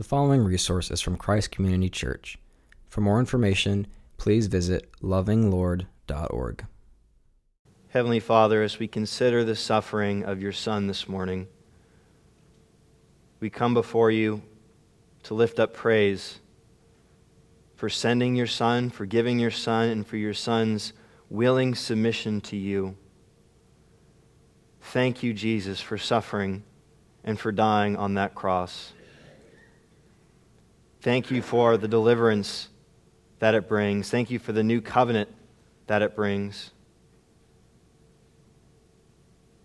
The following resource is from Christ Community Church. For more information, please visit lovinglord.org. Heavenly Father, as we consider the suffering of your Son this morning, we come before you to lift up praise for sending your Son, for giving your Son, and for your Son's willing submission to you. Thank you, Jesus, for suffering and for dying on that cross. Thank you for the deliverance that it brings. Thank you for the new covenant that it brings.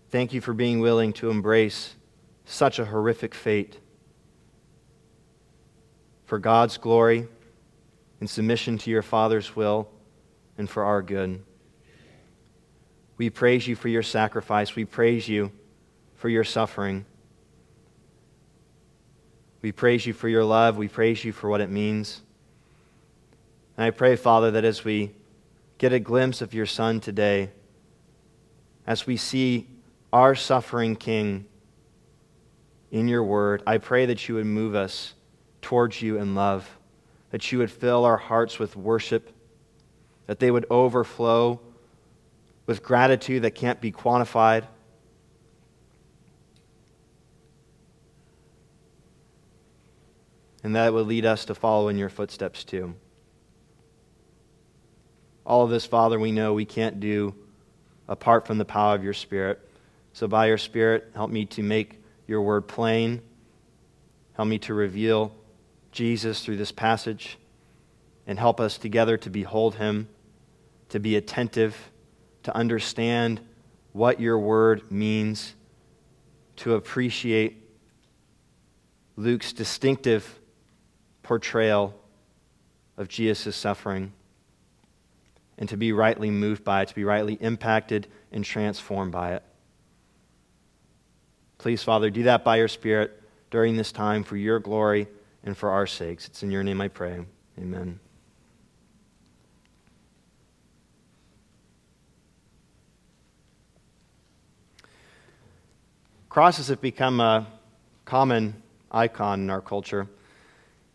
Thank you for being willing to embrace such a horrific fate for God's glory in submission to your Father's will and for our good. We praise you for your sacrifice. We praise you for your suffering. We praise you for your love. We praise you for what it means. And I pray, Father, that as we get a glimpse of your Son today, as we see our suffering King in your word, I pray that you would move us towards you in love, that you would fill our hearts with worship, that they would overflow with gratitude that can't be quantified. And that would lead us to follow in your footsteps too. All of this, Father, we know we can't do apart from the power of your Spirit. So, by your Spirit, help me to make your word plain. Help me to reveal Jesus through this passage. And help us together to behold him, to be attentive, to understand what your word means, to appreciate Luke's distinctive portrayal of Jesus' suffering and to be rightly moved by it, to be rightly impacted and transformed by it. Please, Father, do that by your Spirit during this time for your glory and for our sakes. It's in your name I pray. Amen. Crosses have become a common icon in our culture.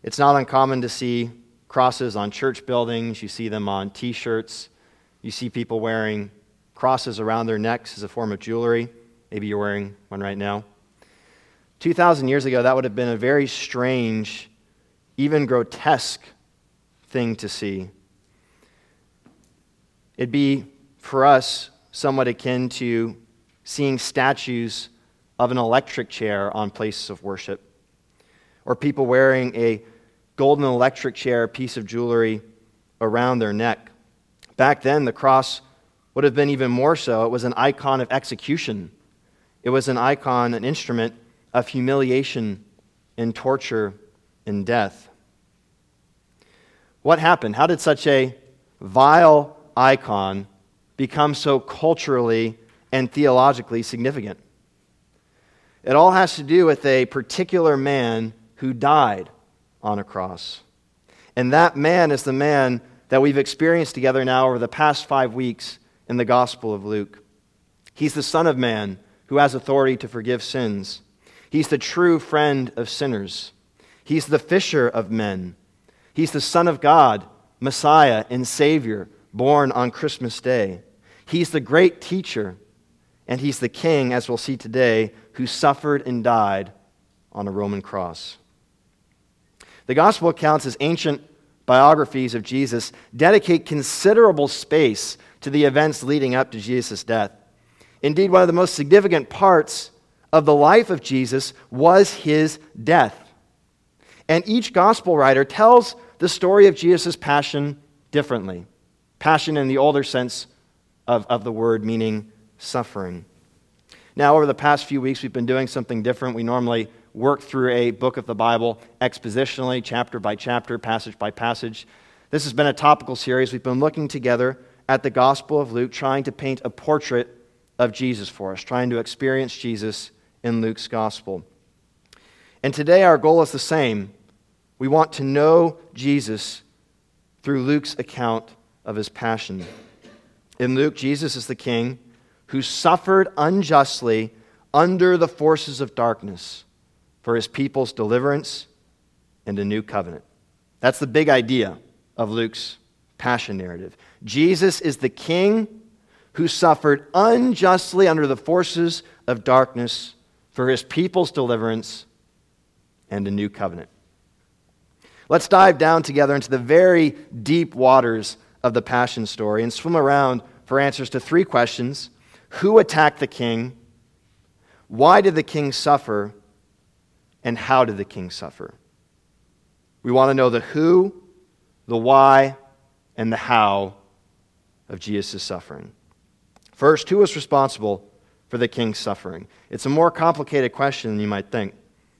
It's not uncommon to see crosses on church buildings, you see them on t shirts, you see people wearing crosses around their necks as a form of jewelry. Maybe you're wearing one right now. 2,000 years ago, that would have been a very strange, even grotesque thing to see. It'd be, for us, somewhat akin to seeing statues of an electric chair on places of worship, or people wearing a golden electric chair, piece of jewelry around their neck. Back then, the cross would have been even more so. It was an icon of execution, it was an icon, an instrument of humiliation and torture and death. What happened? How did such a vile icon become so culturally and theologically significant? It all has to do with a particular man who died on a cross. And that man is the man that we've experienced together now over the past five weeks in the Gospel of Luke. He's the Son of Man who has authority to forgive sins. He's the true friend of sinners. He's the fisher of men. He's the Son of God, Messiah and Savior, born on Christmas Day. He's the great teacher, and he's the king, as we'll see today, who suffered and died on a Roman cross. The gospel accounts as ancient biographies of Jesus dedicate considerable space to the events leading up to Jesus' death. Indeed, one of the most significant parts of the life of Jesus was his death. And each gospel writer tells the story of Jesus' passion differently. Passion in the older sense of, of the word, meaning suffering. Now, over the past few weeks, we've been doing something different. We normally work through a book of the Bible expositionally, chapter by chapter, passage by passage. This has been a topical series. We've been looking together at the Gospel of Luke, trying to paint a portrait of Jesus for us, trying to experience Jesus in Luke's Gospel. And today, our goal is the same. We want to know Jesus through Luke's account of his passion. In Luke, Jesus is the king who suffered unjustly under the forces of darkness for his people's deliverance and a new covenant. That's the big idea of Luke's passion narrative. Jesus is the king who suffered unjustly under the forces of darkness for his people's deliverance and a new covenant. Let's dive down together into the very deep waters of the Passion story and swim around for answers to three questions Who attacked the king? Why did the king suffer? And how did the king suffer? We want to know the who, the why, and the how of Jesus' suffering. First, who was responsible for the king's suffering? It's a more complicated question than you might think.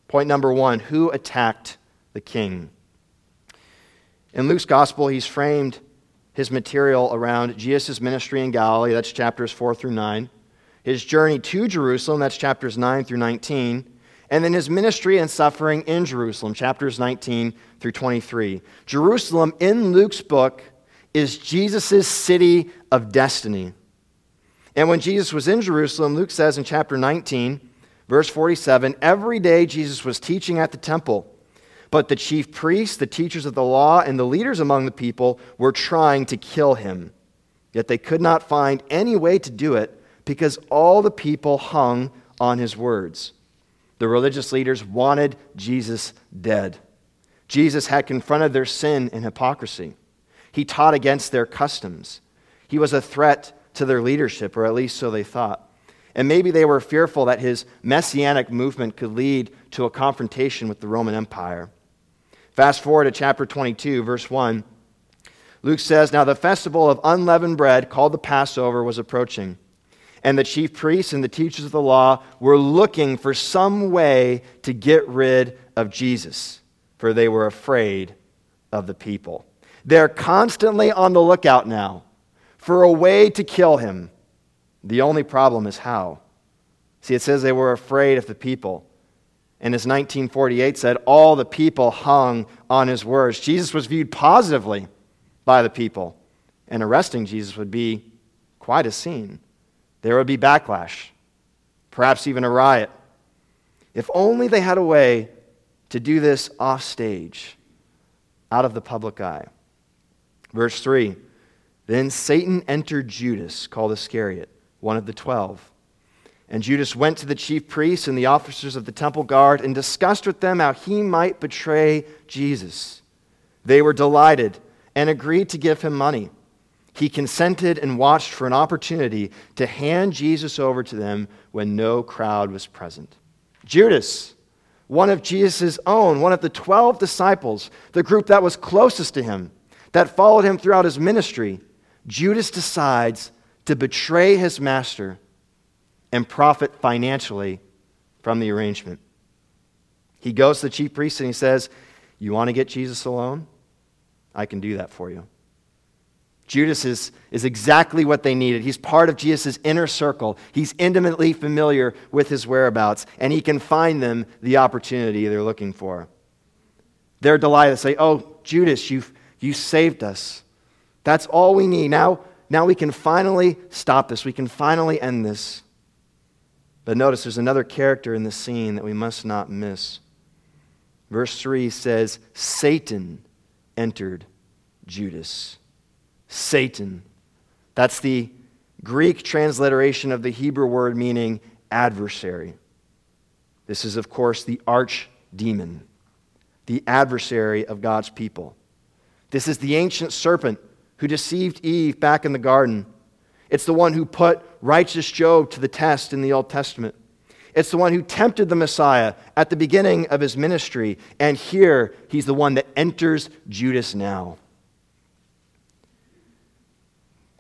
Point number one who attacked the king? In Luke's gospel, he's framed his material around Jesus' ministry in Galilee, that's chapters 4 through 9, his journey to Jerusalem, that's chapters 9 through 19, and then his ministry and suffering in Jerusalem, chapters 19 through 23. Jerusalem in Luke's book is Jesus' city of destiny. And when Jesus was in Jerusalem, Luke says in chapter 19, verse 47, every day Jesus was teaching at the temple but the chief priests, the teachers of the law, and the leaders among the people were trying to kill him. Yet they could not find any way to do it because all the people hung on his words. The religious leaders wanted Jesus dead. Jesus had confronted their sin and hypocrisy. He taught against their customs. He was a threat to their leadership, or at least so they thought. And maybe they were fearful that his messianic movement could lead to a confrontation with the Roman Empire. Fast forward to chapter 22, verse 1. Luke says, Now the festival of unleavened bread, called the Passover, was approaching. And the chief priests and the teachers of the law were looking for some way to get rid of Jesus, for they were afraid of the people. They're constantly on the lookout now for a way to kill him. The only problem is how. See, it says they were afraid of the people. And as 1948 said, all the people hung on his words. Jesus was viewed positively by the people, and arresting Jesus would be quite a scene. There would be backlash, perhaps even a riot. If only they had a way to do this off stage, out of the public eye. Verse 3 Then Satan entered Judas, called Iscariot, one of the twelve. And Judas went to the chief priests and the officers of the temple guard and discussed with them how he might betray Jesus. They were delighted and agreed to give him money. He consented and watched for an opportunity to hand Jesus over to them when no crowd was present. Judas, one of Jesus' own, one of the 12 disciples, the group that was closest to him, that followed him throughout his ministry, Judas decides to betray his master and profit financially from the arrangement. He goes to the chief priest and he says, You want to get Jesus alone? I can do that for you. Judas is, is exactly what they needed. He's part of Jesus' inner circle. He's intimately familiar with his whereabouts, and he can find them the opportunity they're looking for. They're delighted to say, Oh, Judas, you've, you saved us. That's all we need. Now, now we can finally stop this. We can finally end this. But notice there's another character in the scene that we must not miss. Verse 3 says, Satan entered Judas. Satan. That's the Greek transliteration of the Hebrew word meaning adversary. This is, of course, the arch demon, the adversary of God's people. This is the ancient serpent who deceived Eve back in the garden it's the one who put righteous Job to the test in the Old Testament. It's the one who tempted the Messiah at the beginning of his ministry. And here, he's the one that enters Judas now.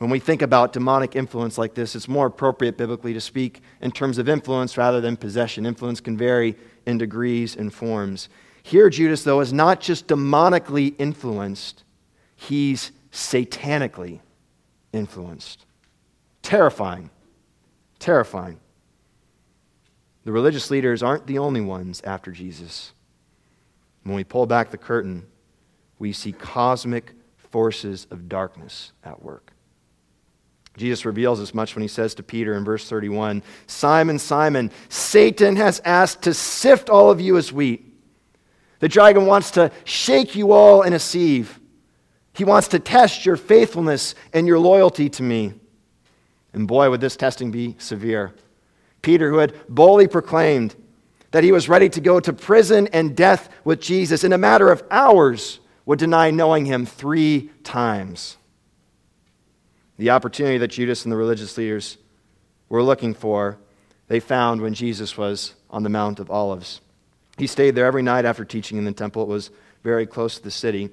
When we think about demonic influence like this, it's more appropriate biblically to speak in terms of influence rather than possession. Influence can vary in degrees and forms. Here, Judas, though, is not just demonically influenced, he's satanically influenced. Terrifying. Terrifying. The religious leaders aren't the only ones after Jesus. When we pull back the curtain, we see cosmic forces of darkness at work. Jesus reveals as much when he says to Peter in verse 31 Simon, Simon, Satan has asked to sift all of you as wheat. The dragon wants to shake you all in a sieve. He wants to test your faithfulness and your loyalty to me. And boy, would this testing be severe. Peter, who had boldly proclaimed that he was ready to go to prison and death with Jesus, in a matter of hours would deny knowing him three times. The opportunity that Judas and the religious leaders were looking for, they found when Jesus was on the Mount of Olives. He stayed there every night after teaching in the temple. It was very close to the city.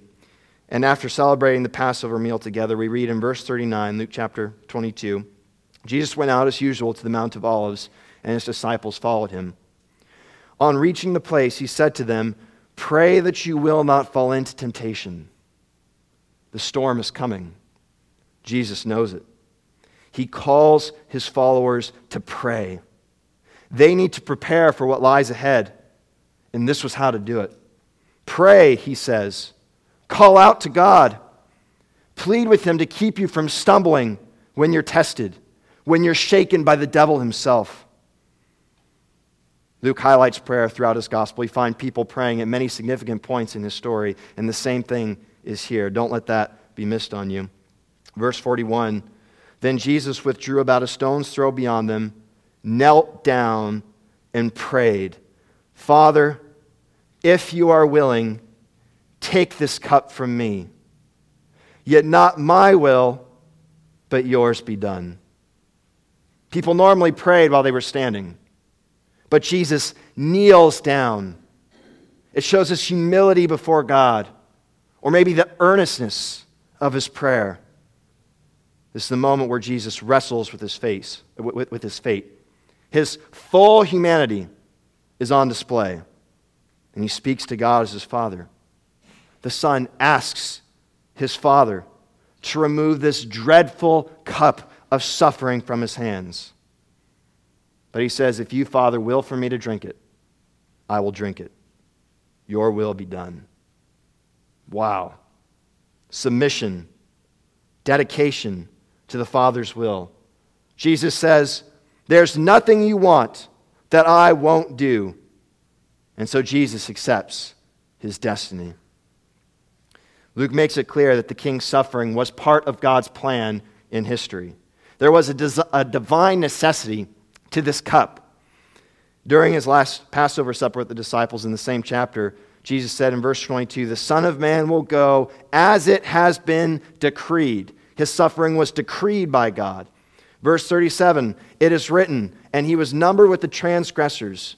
And after celebrating the Passover meal together, we read in verse 39, Luke chapter 22, Jesus went out as usual to the Mount of Olives, and his disciples followed him. On reaching the place, he said to them, Pray that you will not fall into temptation. The storm is coming. Jesus knows it. He calls his followers to pray. They need to prepare for what lies ahead, and this was how to do it. Pray, he says. Call out to God. Plead with him to keep you from stumbling when you're tested, when you're shaken by the devil himself. Luke highlights prayer throughout his gospel. We find people praying at many significant points in his story, and the same thing is here. Don't let that be missed on you. Verse 41 Then Jesus withdrew about a stone's throw beyond them, knelt down, and prayed, Father, if you are willing, take this cup from me. Yet not my will, but yours be done. People normally prayed while they were standing. But Jesus kneels down. It shows his humility before God, or maybe the earnestness of his prayer. This is the moment where Jesus wrestles with his face, with, with his fate. His full humanity is on display, and he speaks to God as his Father. The Son asks his Father to remove this dreadful cup of suffering from his hands. But he says, If you, Father, will for me to drink it, I will drink it. Your will be done. Wow. Submission, dedication to the Father's will. Jesus says, There's nothing you want that I won't do. And so Jesus accepts his destiny. Luke makes it clear that the king's suffering was part of God's plan in history. There was a, des- a divine necessity to this cup. During his last Passover supper with the disciples in the same chapter, Jesus said in verse 22 The Son of Man will go as it has been decreed. His suffering was decreed by God. Verse 37 It is written, and he was numbered with the transgressors.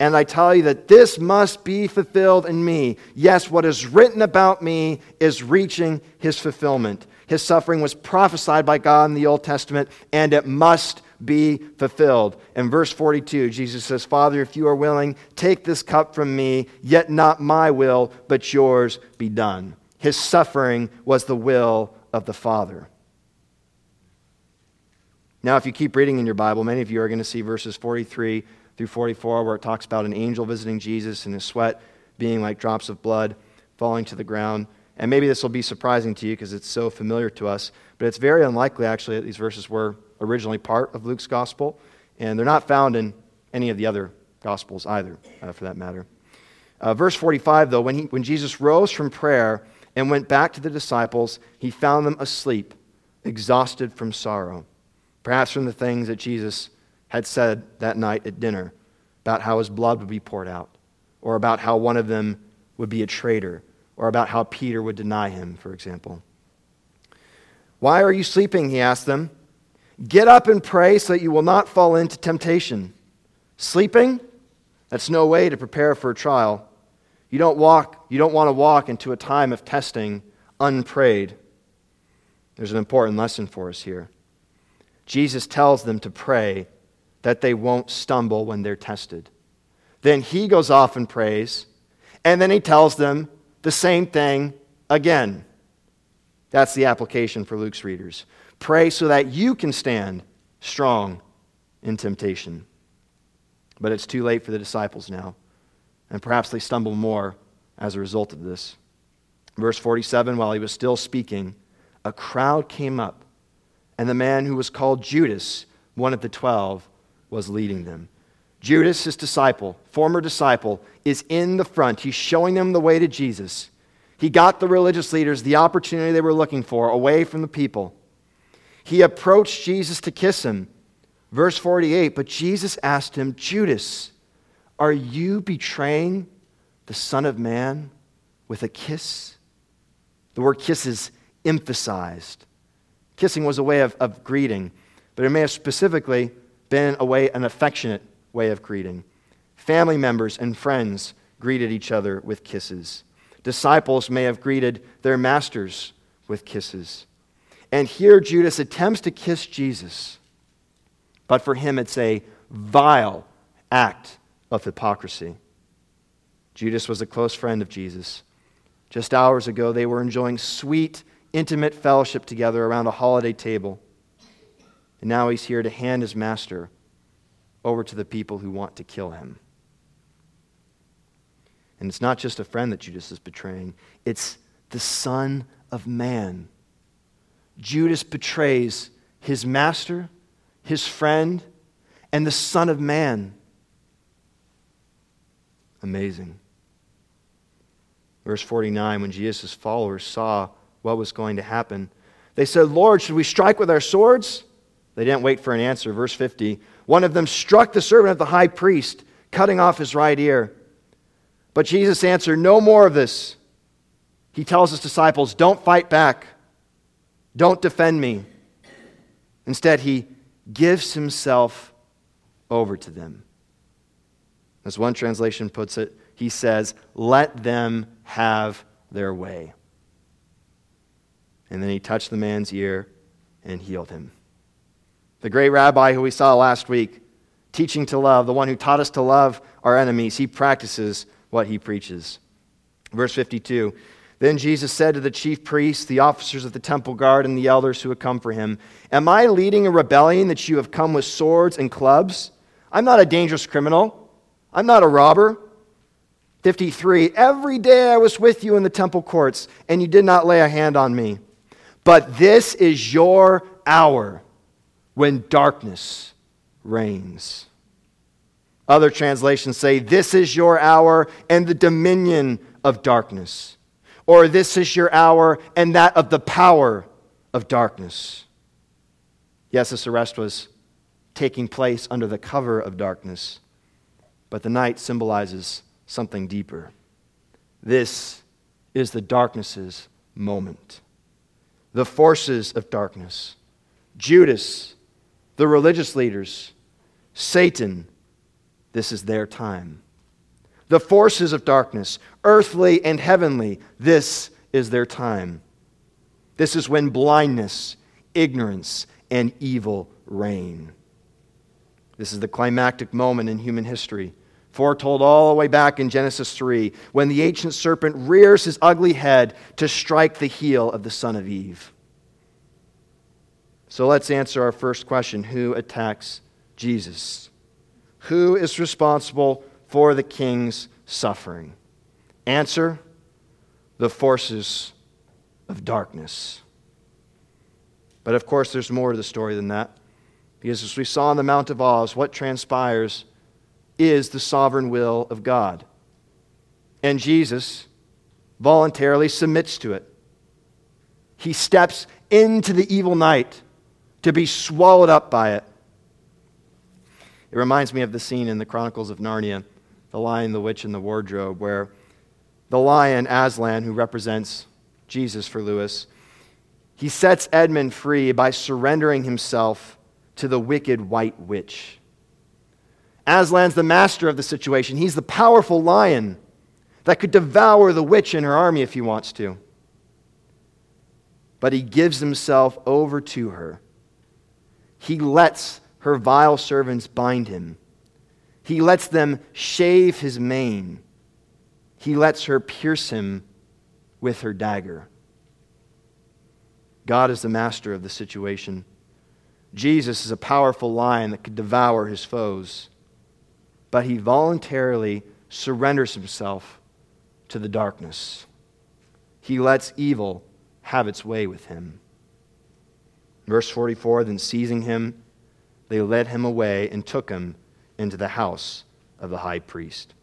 And I tell you that this must be fulfilled in me. Yes, what is written about me is reaching his fulfillment. His suffering was prophesied by God in the Old Testament, and it must be fulfilled. In verse 42, Jesus says, Father, if you are willing, take this cup from me, yet not my will, but yours be done. His suffering was the will of the Father. Now, if you keep reading in your Bible, many of you are going to see verses 43 through 44, where it talks about an angel visiting Jesus and his sweat being like drops of blood falling to the ground. And maybe this will be surprising to you because it's so familiar to us, but it's very unlikely, actually, that these verses were originally part of Luke's gospel, and they're not found in any of the other gospels either, uh, for that matter. Uh, verse 45, though, when, he, when Jesus rose from prayer and went back to the disciples, he found them asleep, exhausted from sorrow, perhaps from the things that Jesus had said that night at dinner about how his blood would be poured out, or about how one of them would be a traitor, or about how Peter would deny him, for example. Why are you sleeping? He asked them. Get up and pray so that you will not fall into temptation. Sleeping? That's no way to prepare for a trial. You don't walk, you don't want to walk into a time of testing unprayed. There's an important lesson for us here. Jesus tells them to pray that they won't stumble when they're tested. Then he goes off and prays, and then he tells them the same thing again. That's the application for Luke's readers. Pray so that you can stand strong in temptation. But it's too late for the disciples now, and perhaps they stumble more as a result of this. Verse 47 While he was still speaking, a crowd came up, and the man who was called Judas, one of the twelve, was leading them. Judas, his disciple, former disciple, is in the front. He's showing them the way to Jesus. He got the religious leaders the opportunity they were looking for away from the people. He approached Jesus to kiss him. Verse 48 But Jesus asked him, Judas, are you betraying the Son of Man with a kiss? The word kiss is emphasized. Kissing was a way of, of greeting, but it may have specifically been a way, an affectionate way of greeting. Family members and friends greeted each other with kisses. Disciples may have greeted their masters with kisses. And here Judas attempts to kiss Jesus, but for him it's a vile act of hypocrisy. Judas was a close friend of Jesus. Just hours ago, they were enjoying sweet, intimate fellowship together around a holiday table. And now he's here to hand his master over to the people who want to kill him. And it's not just a friend that Judas is betraying, it's the Son of Man. Judas betrays his master, his friend, and the Son of Man. Amazing. Verse 49 when Jesus' followers saw what was going to happen, they said, Lord, should we strike with our swords? They didn't wait for an answer. Verse 50 one of them struck the servant of the high priest, cutting off his right ear. But Jesus answered, No more of this. He tells his disciples, Don't fight back. Don't defend me. Instead, he gives himself over to them. As one translation puts it, he says, Let them have their way. And then he touched the man's ear and healed him. The great rabbi who we saw last week, teaching to love, the one who taught us to love our enemies, he practices what he preaches. Verse 52 Then Jesus said to the chief priests, the officers of the temple guard, and the elders who had come for him, Am I leading a rebellion that you have come with swords and clubs? I'm not a dangerous criminal. I'm not a robber. 53 Every day I was with you in the temple courts, and you did not lay a hand on me. But this is your hour when darkness reigns. Other translations say, This is your hour and the dominion of darkness. Or this is your hour and that of the power of darkness. Yes, this arrest was taking place under the cover of darkness, but the night symbolizes something deeper. This is the darkness's moment. The forces of darkness, Judas, the religious leaders, Satan, this is their time. The forces of darkness, earthly and heavenly, this is their time. This is when blindness, ignorance, and evil reign. This is the climactic moment in human history, foretold all the way back in Genesis 3, when the ancient serpent rears his ugly head to strike the heel of the son of Eve. So let's answer our first question Who attacks Jesus? Who is responsible for the king's suffering? Answer the forces of darkness. But of course, there's more to the story than that. Because as we saw on the Mount of Olives, what transpires is the sovereign will of God. And Jesus voluntarily submits to it. He steps into the evil night to be swallowed up by it. It reminds me of the scene in the Chronicles of Narnia, The Lion, the Witch, and the Wardrobe, where the lion, Aslan, who represents Jesus for Lewis, he sets Edmund free by surrendering himself to the wicked white witch. Aslan's the master of the situation. He's the powerful lion that could devour the witch and her army if he wants to. But he gives himself over to her. He lets her vile servants bind him. He lets them shave his mane. He lets her pierce him with her dagger. God is the master of the situation. Jesus is a powerful lion that could devour his foes, but he voluntarily surrenders himself to the darkness. He lets evil have its way with him. Verse 44 Then seizing him, they led him away and took him into the house of the high priest.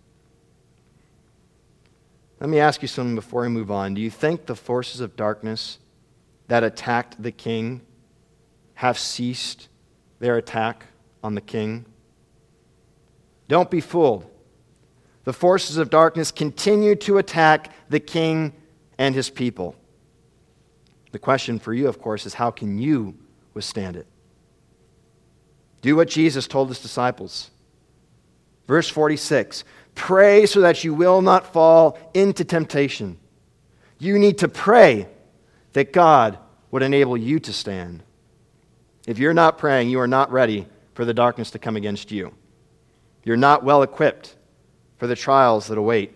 Let me ask you something before we move on. Do you think the forces of darkness that attacked the king have ceased their attack on the king? Don't be fooled. The forces of darkness continue to attack the king and his people. The question for you, of course, is how can you withstand it? Do what Jesus told his disciples. Verse 46 Pray so that you will not fall into temptation. You need to pray that God would enable you to stand. If you're not praying, you are not ready for the darkness to come against you. You're not well equipped for the trials that await,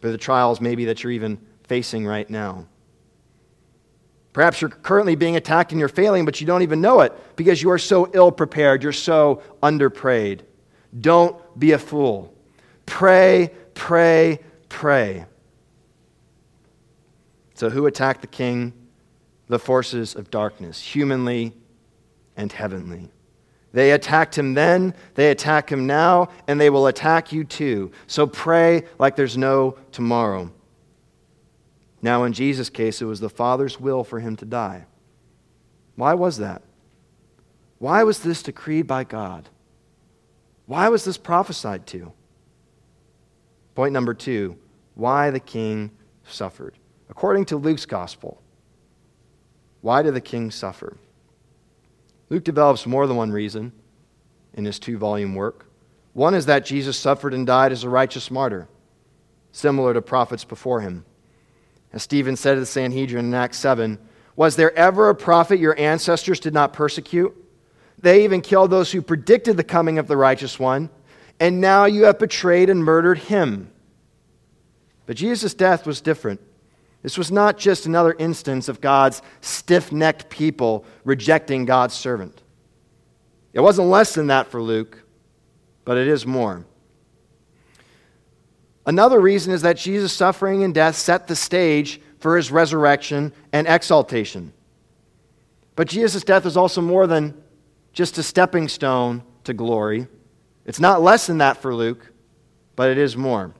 for the trials maybe that you're even facing right now. Perhaps you're currently being attacked and you're failing, but you don't even know it because you are so ill prepared. You're so underprayed. Don't be a fool. Pray, pray, pray. So, who attacked the king? The forces of darkness, humanly and heavenly. They attacked him then, they attack him now, and they will attack you too. So pray like there's no tomorrow. Now, in Jesus' case, it was the Father's will for him to die. Why was that? Why was this decreed by God? Why was this prophesied to? Point number two why the king suffered. According to Luke's gospel, why did the king suffer? Luke develops more than one reason in his two volume work. One is that Jesus suffered and died as a righteous martyr, similar to prophets before him. As Stephen said to the Sanhedrin in Acts 7, Was there ever a prophet your ancestors did not persecute? They even killed those who predicted the coming of the righteous one and now you have betrayed and murdered him. But Jesus' death was different. This was not just another instance of God's stiff necked people rejecting God's servant. It wasn't less than that for Luke, but it is more. Another reason is that Jesus' suffering and death set the stage for his resurrection and exaltation. But Jesus' death is also more than just a stepping stone to glory. It's not less than that for Luke, but it is more.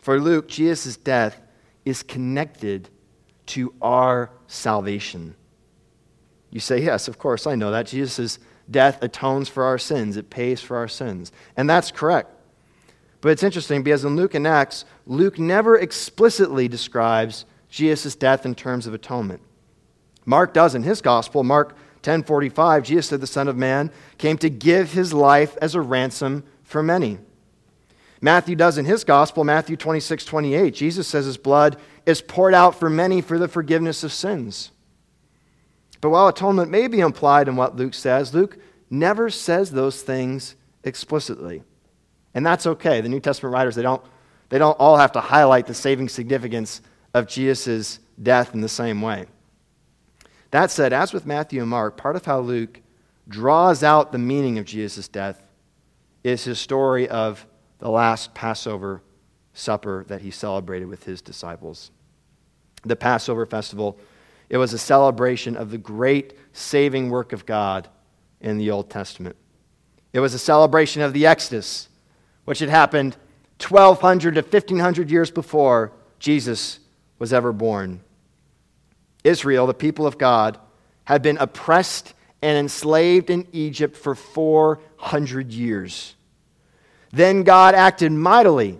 For Luke, Jesus' death is connected to our salvation. You say, Yes, of course, I know that. Jesus' death atones for our sins, it pays for our sins. And that's correct. But it's interesting because in Luke and Acts, Luke never explicitly describes Jesus' death in terms of atonement. Mark does in his gospel. Mark 1045, Jesus said, The Son of Man came to give his life as a ransom for many. Matthew does in his gospel, Matthew 26, 28, Jesus says his blood is poured out for many for the forgiveness of sins. But while atonement may be implied in what Luke says, Luke never says those things explicitly. And that's okay. The New Testament writers, they don't, they don't all have to highlight the saving significance of Jesus' death in the same way. That said, as with Matthew and Mark, part of how Luke draws out the meaning of Jesus' death is his story of the last Passover supper that he celebrated with his disciples. The Passover festival, it was a celebration of the great saving work of God in the Old Testament. It was a celebration of the Exodus, which had happened 1,200 to 1,500 years before Jesus was ever born. Israel, the people of God, had been oppressed and enslaved in Egypt for 400 years. Then God acted mightily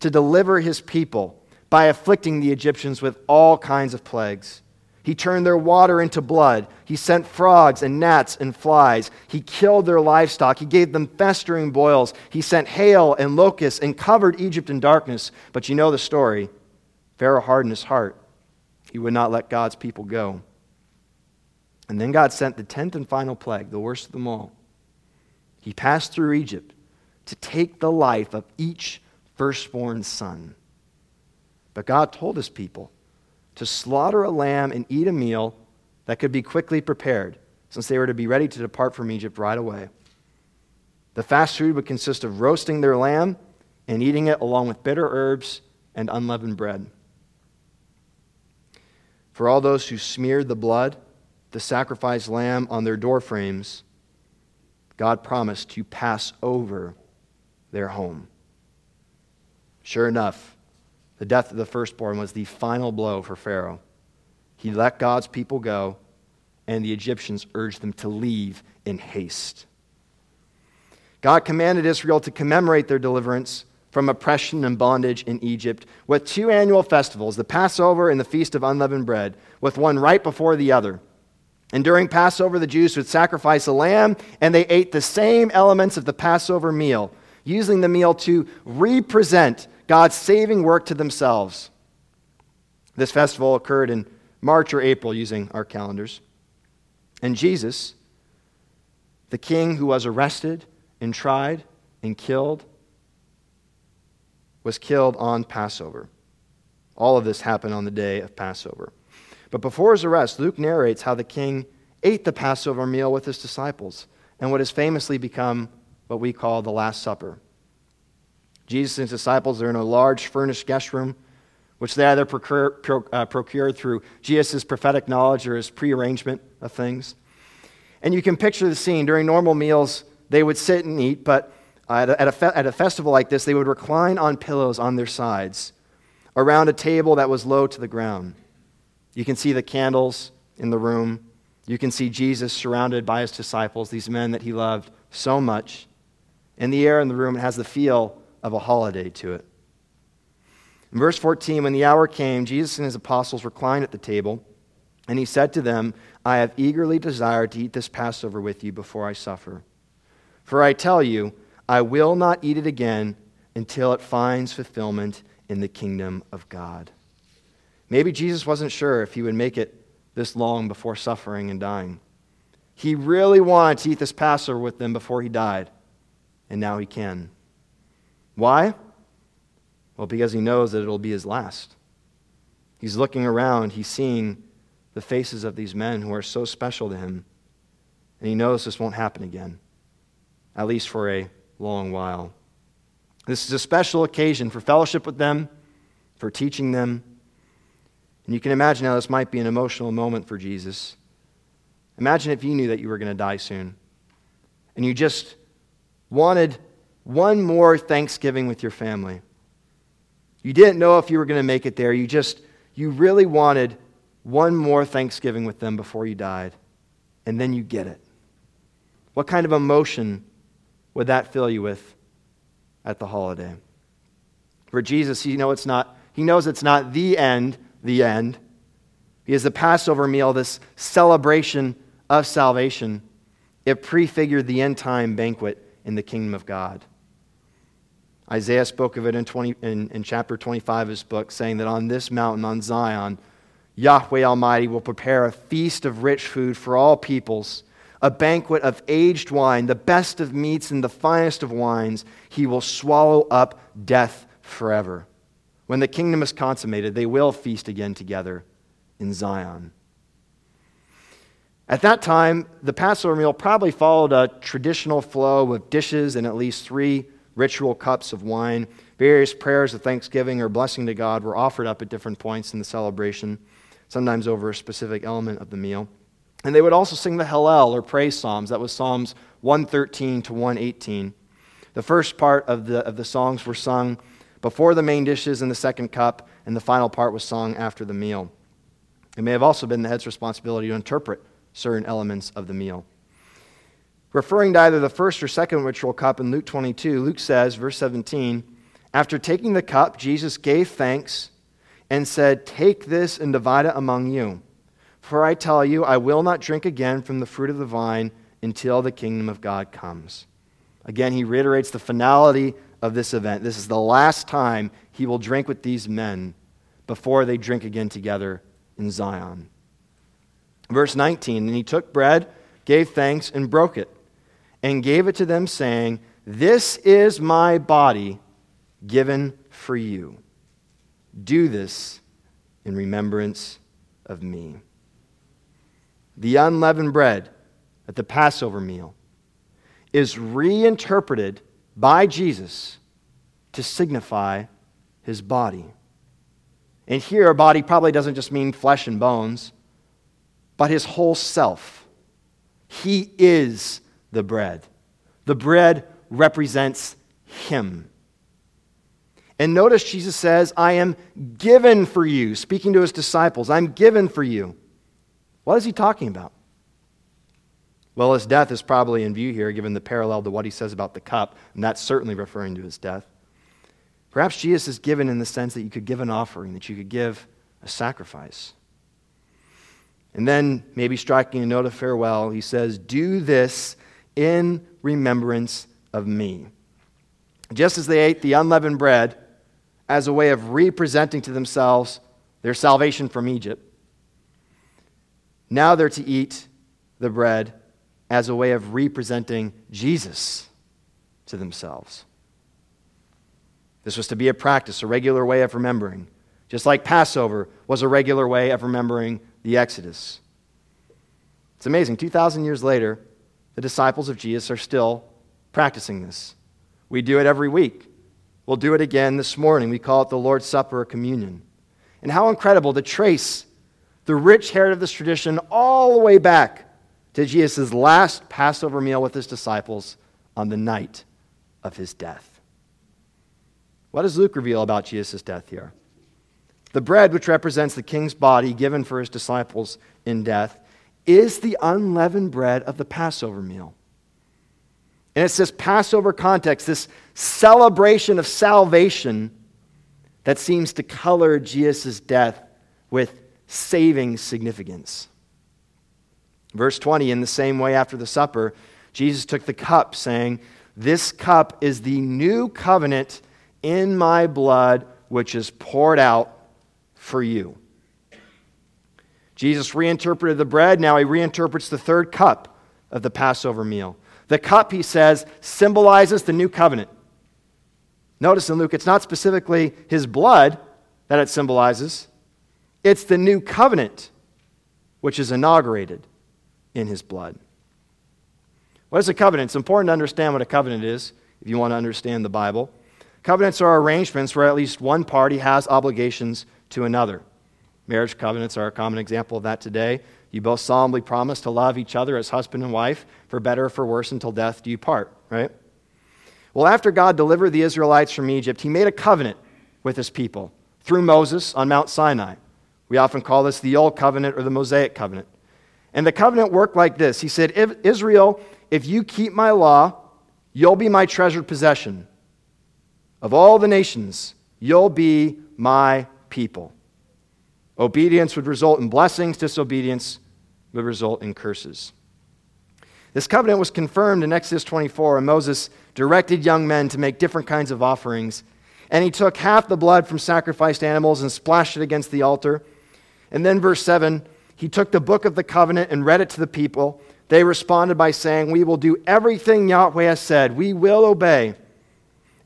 to deliver his people by afflicting the Egyptians with all kinds of plagues. He turned their water into blood. He sent frogs and gnats and flies. He killed their livestock. He gave them festering boils. He sent hail and locusts and covered Egypt in darkness. But you know the story. Pharaoh hardened his heart he would not let God's people go. And then God sent the tenth and final plague, the worst of them all. He passed through Egypt to take the life of each firstborn son. But God told his people to slaughter a lamb and eat a meal that could be quickly prepared, since they were to be ready to depart from Egypt right away. The fast food would consist of roasting their lamb and eating it along with bitter herbs and unleavened bread. For all those who smeared the blood, the sacrificed lamb, on their doorframes, God promised to pass over their home. Sure enough, the death of the firstborn was the final blow for Pharaoh. He let God's people go, and the Egyptians urged them to leave in haste. God commanded Israel to commemorate their deliverance from oppression and bondage in Egypt with two annual festivals, the Passover and the Feast of Unleavened Bread, with one right before the other. And during Passover, the Jews would sacrifice a lamb, and they ate the same elements of the Passover meal, using the meal to represent God's saving work to themselves. This festival occurred in March or April using our calendars. And Jesus, the king who was arrested and tried and killed, was killed on Passover. All of this happened on the day of Passover. But before his arrest, Luke narrates how the king ate the Passover meal with his disciples and what has famously become what we call the Last Supper. Jesus and his disciples are in a large furnished guest room, which they either procure, uh, procured through Jesus' prophetic knowledge or his prearrangement of things. And you can picture the scene. During normal meals, they would sit and eat, but at a, at, a fe- at a festival like this, they would recline on pillows on their sides around a table that was low to the ground. You can see the candles in the room. You can see Jesus surrounded by his disciples, these men that he loved so much. And the air in the room has the feel of a holiday to it. In verse 14, when the hour came, Jesus and his apostles reclined at the table, and he said to them, I have eagerly desired to eat this Passover with you before I suffer. For I tell you, I will not eat it again until it finds fulfillment in the kingdom of God. Maybe Jesus wasn't sure if he would make it this long before suffering and dying. He really wanted to eat this Passover with them before he died, and now he can. Why? Well, because he knows that it'll be his last. He's looking around, he's seeing the faces of these men who are so special to him, and he knows this won't happen again, at least for a long while. This is a special occasion for fellowship with them, for teaching them. And you can imagine how this might be an emotional moment for Jesus. Imagine if you knew that you were going to die soon and you just wanted one more Thanksgiving with your family. You didn't know if you were going to make it there. You just, you really wanted one more Thanksgiving with them before you died. And then you get it. What kind of emotion would that fill you with at the holiday? For Jesus, you know it's not, he knows it's not the end, the end. He is the Passover meal, this celebration of salvation. It prefigured the end time banquet in the kingdom of God. Isaiah spoke of it in, 20, in, in chapter 25 of his book, saying that on this mountain, on Zion, Yahweh Almighty will prepare a feast of rich food for all peoples a banquet of aged wine, the best of meats and the finest of wines. He will swallow up death forever. When the kingdom is consummated, they will feast again together in Zion. At that time, the Passover meal probably followed a traditional flow of dishes and at least three ritual cups of wine. Various prayers of thanksgiving or blessing to God were offered up at different points in the celebration, sometimes over a specific element of the meal. And they would also sing the Hallel or praise psalms. That was Psalms 113 to 118. The first part of the, of the songs were sung before the main dishes in the second cup, and the final part was sung after the meal. It may have also been the head's responsibility to interpret certain elements of the meal. Referring to either the first or second ritual cup in Luke 22, Luke says, verse 17, After taking the cup, Jesus gave thanks and said, Take this and divide it among you. For I tell you, I will not drink again from the fruit of the vine until the kingdom of God comes. Again, he reiterates the finality of this event. This is the last time he will drink with these men before they drink again together in Zion. Verse 19 And he took bread, gave thanks, and broke it, and gave it to them, saying, This is my body given for you. Do this in remembrance of me the unleavened bread at the Passover meal, is reinterpreted by Jesus to signify his body. And here, body probably doesn't just mean flesh and bones, but his whole self. He is the bread The bread represents him. And notice Jesus says, I am given for you, speaking to his disciples. I'm given for you. What is he talking about? Well, his death is probably in view here, given the parallel to what he says about the cup, and that's certainly referring to his death. Perhaps Jesus is given in the sense that you could give an offering, that you could give a sacrifice. And then, maybe striking a note of farewell, he says, Do this in remembrance of me. Just as they ate the unleavened bread as a way of representing to themselves their salvation from Egypt, now they're to eat the bread as a way of representing Jesus to themselves. This was to be a practice, a regular way of remembering, just like Passover was a regular way of remembering the Exodus. It's amazing. 2,000 years later, the disciples of Jesus are still practicing this. We do it every week. We'll do it again this morning. We call it the Lord's Supper or communion. And how incredible to trace the rich heritage of this tradition all the way back to Jesus' last Passover meal with his disciples on the night of his death. What does Luke reveal about Jesus' death here? The bread, which represents the king's body given for his disciples in death, is the unleavened bread of the Passover meal. And it's this Passover context, this celebration of salvation, that seems to color Jesus' death with saving significance. Verse 20, in the same way after the supper, Jesus took the cup, saying, This cup is the new covenant in my blood, which is poured out for you. Jesus reinterpreted the bread. Now he reinterprets the third cup of the Passover meal. The cup, he says, symbolizes the new covenant. Notice in Luke, it's not specifically his blood that it symbolizes, it's the new covenant which is inaugurated in his blood. What is a covenant? It's important to understand what a covenant is if you want to understand the Bible. Covenants are arrangements where at least one party has obligations to another. Marriage covenants are a common example of that today. You both solemnly promise to love each other as husband and wife, for better or for worse, until death do you part, right? Well, after God delivered the Israelites from Egypt, he made a covenant with his people through Moses on Mount Sinai. We often call this the Old Covenant or the Mosaic Covenant. And the covenant worked like this He said, Israel, if you keep my law, you'll be my treasured possession. Of all the nations, you'll be my people. Obedience would result in blessings, disobedience would result in curses. This covenant was confirmed in Exodus 24, and Moses directed young men to make different kinds of offerings. And he took half the blood from sacrificed animals and splashed it against the altar. And then, verse 7, he took the book of the covenant and read it to the people. They responded by saying, We will do everything Yahweh has said. We will obey.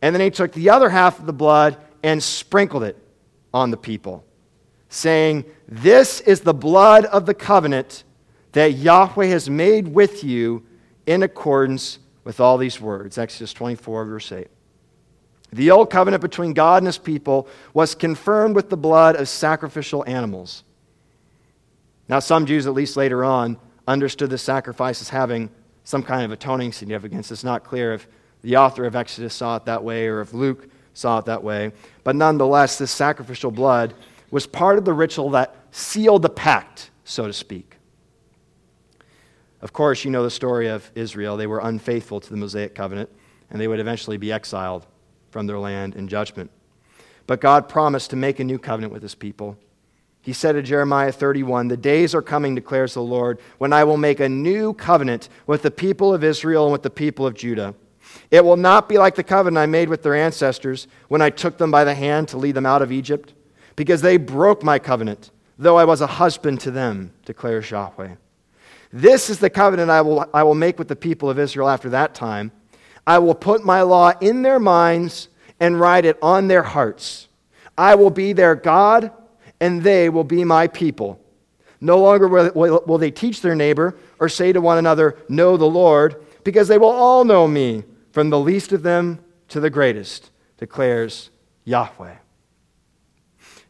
And then he took the other half of the blood and sprinkled it on the people, saying, This is the blood of the covenant that Yahweh has made with you in accordance with all these words. Exodus 24, verse 8. The old covenant between God and his people was confirmed with the blood of sacrificial animals. Now, some Jews, at least later on, understood the sacrifice as having some kind of atoning significance. It's not clear if the author of Exodus saw it that way or if Luke saw it that way. But nonetheless, this sacrificial blood was part of the ritual that sealed the pact, so to speak. Of course, you know the story of Israel. They were unfaithful to the Mosaic covenant, and they would eventually be exiled from their land in judgment. But God promised to make a new covenant with his people. He said to Jeremiah 31, The days are coming, declares the Lord, when I will make a new covenant with the people of Israel and with the people of Judah. It will not be like the covenant I made with their ancestors when I took them by the hand to lead them out of Egypt, because they broke my covenant, though I was a husband to them, declares Yahweh. This is the covenant I will, I will make with the people of Israel after that time. I will put my law in their minds and write it on their hearts. I will be their God, and they will be my people. No longer will, will they teach their neighbor or say to one another, Know the Lord, because they will all know me from the least of them to the greatest, declares Yahweh.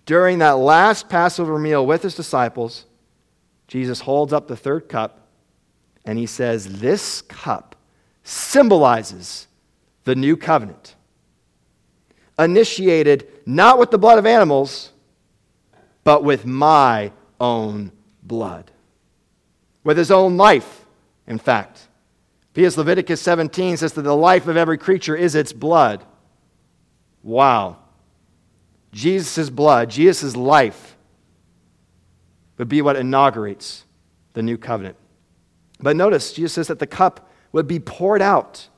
During that last Passover meal with his disciples, Jesus holds up the third cup and he says, This cup symbolizes the new covenant. Initiated not with the blood of animals, but with my own blood. With his own life, in fact. Because Leviticus 17 says that the life of every creature is its blood. Wow. Jesus' blood, Jesus' life, would be what inaugurates the new covenant. But notice, Jesus says that the cup would be poured out.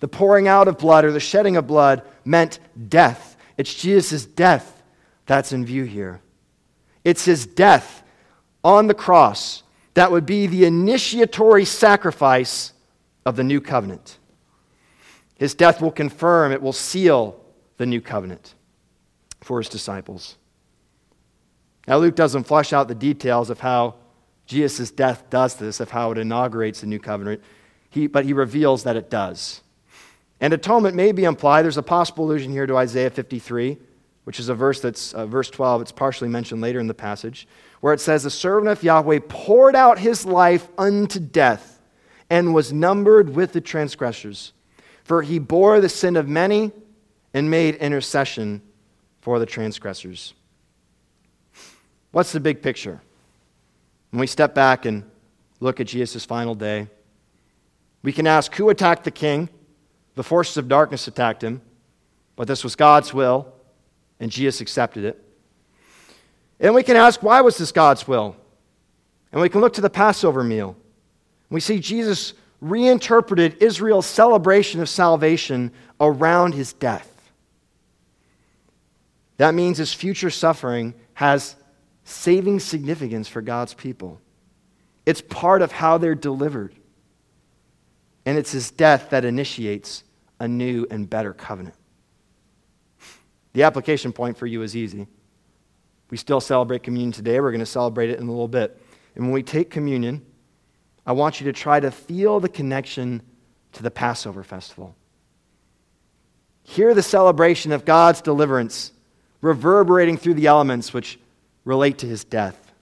The pouring out of blood or the shedding of blood meant death. It's Jesus' death that's in view here. It's his death on the cross that would be the initiatory sacrifice of the new covenant. His death will confirm, it will seal the new covenant for his disciples. Now, Luke doesn't flesh out the details of how Jesus' death does this, of how it inaugurates the new covenant, he, but he reveals that it does. And atonement may be implied. There's a possible allusion here to Isaiah 53, which is a verse that's uh, verse 12. It's partially mentioned later in the passage, where it says, The servant of Yahweh poured out his life unto death and was numbered with the transgressors. For he bore the sin of many and made intercession for the transgressors. What's the big picture? When we step back and look at Jesus' final day, we can ask who attacked the king? The forces of darkness attacked him, but this was God's will, and Jesus accepted it. And we can ask why was this God's will? And we can look to the Passover meal. We see Jesus reinterpreted Israel's celebration of salvation around his death. That means his future suffering has saving significance for God's people. It's part of how they're delivered. And it's his death that initiates a new and better covenant. The application point for you is easy. We still celebrate communion today. We're going to celebrate it in a little bit. And when we take communion, I want you to try to feel the connection to the Passover festival. Hear the celebration of God's deliverance reverberating through the elements which relate to his death.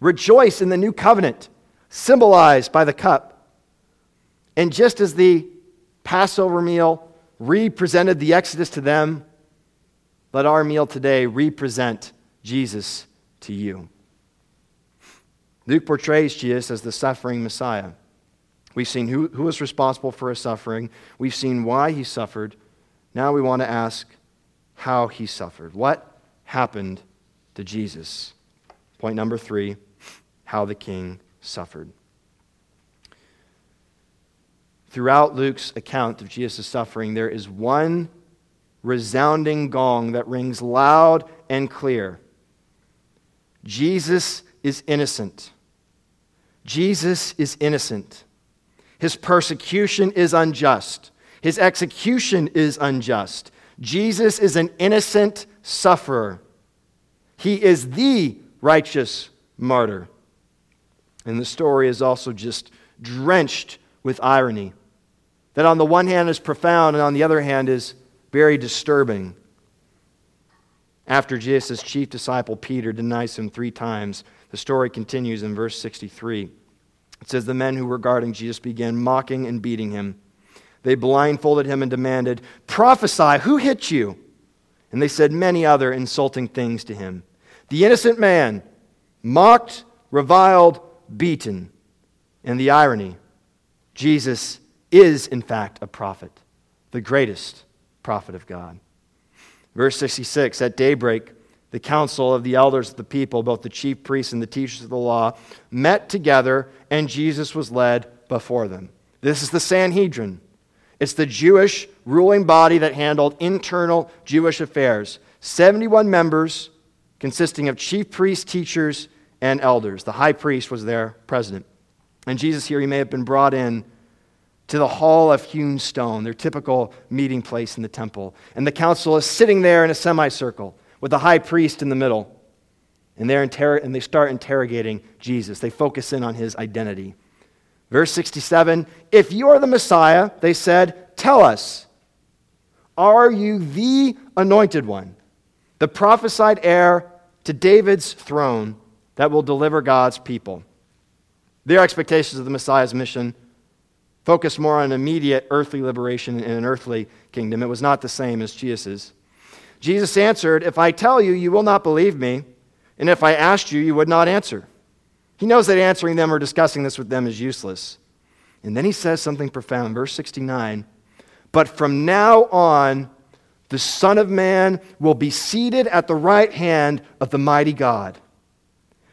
Rejoice in the new covenant, symbolized by the cup. And just as the Passover meal represented the Exodus to them, let our meal today represent Jesus to you. Luke portrays Jesus as the suffering Messiah. We've seen who, who was responsible for his suffering, we've seen why he suffered. Now we want to ask how he suffered. What happened to Jesus. Point number three how the king suffered. Throughout Luke's account of Jesus' suffering, there is one resounding gong that rings loud and clear Jesus is innocent. Jesus is innocent. His persecution is unjust. His execution is unjust. Jesus is an innocent sufferer. He is the righteous martyr. And the story is also just drenched with irony. That on the one hand is profound, and on the other hand is very disturbing. After Jesus' chief disciple Peter denies him three times, the story continues in verse 63. It says, The men who were guarding Jesus began mocking and beating him. They blindfolded him and demanded, Prophesy, who hit you? And they said many other insulting things to him. The innocent man, mocked, reviled, beaten. And the irony Jesus is, in fact, a prophet, the greatest prophet of God. Verse 66 At daybreak, the council of the elders of the people, both the chief priests and the teachers of the law, met together, and Jesus was led before them. This is the Sanhedrin. It's the Jewish ruling body that handled internal Jewish affairs. 71 members consisting of chief priests, teachers, and elders. The high priest was their president. And Jesus here, he may have been brought in to the hall of hewn stone, their typical meeting place in the temple. And the council is sitting there in a semicircle with the high priest in the middle. And, they're inter- and they start interrogating Jesus. They focus in on his identity. Verse 67 If you are the Messiah, they said, tell us, are you the anointed one? the prophesied heir to David's throne that will deliver God's people. Their expectations of the Messiah's mission focused more on immediate earthly liberation in an earthly kingdom. It was not the same as Jesus's. Jesus answered, If I tell you, you will not believe me, and if I asked you, you would not answer. He knows that answering them or discussing this with them is useless. And then he says something profound. Verse 69 But from now on, the Son of Man will be seated at the right hand of the mighty God.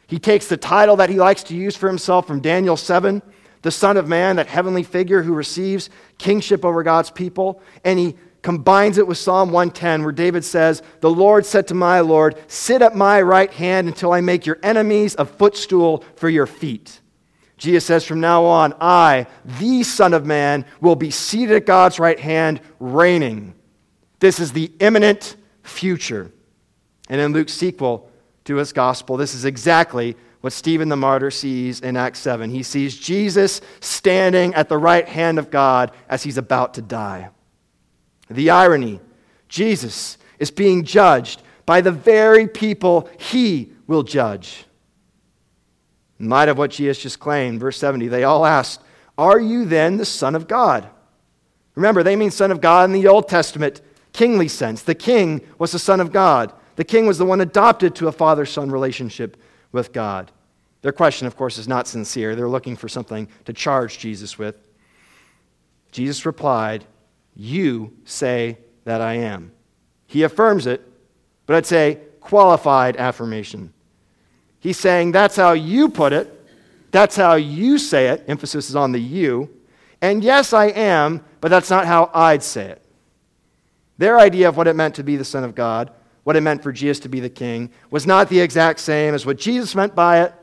He takes the title that he likes to use for himself from Daniel 7, the Son of Man, that heavenly figure who receives kingship over God's people, and he combines it with Psalm 110, where David says, The Lord said to my Lord, Sit at my right hand until I make your enemies a footstool for your feet. Jesus says, From now on, I, the Son of Man, will be seated at God's right hand, reigning. This is the imminent future. And in Luke's sequel to his gospel, this is exactly what Stephen the martyr sees in Acts 7. He sees Jesus standing at the right hand of God as he's about to die. The irony Jesus is being judged by the very people he will judge. In light of what Jesus just claimed, verse 70, they all asked, Are you then the Son of God? Remember, they mean Son of God in the Old Testament kingly sense. The king was the Son of God, the king was the one adopted to a father son relationship with God. Their question, of course, is not sincere. They're looking for something to charge Jesus with. Jesus replied, you say that I am. He affirms it, but I'd say qualified affirmation. He's saying, That's how you put it. That's how you say it. Emphasis is on the you. And yes, I am, but that's not how I'd say it. Their idea of what it meant to be the Son of God, what it meant for Jesus to be the King, was not the exact same as what Jesus meant by it.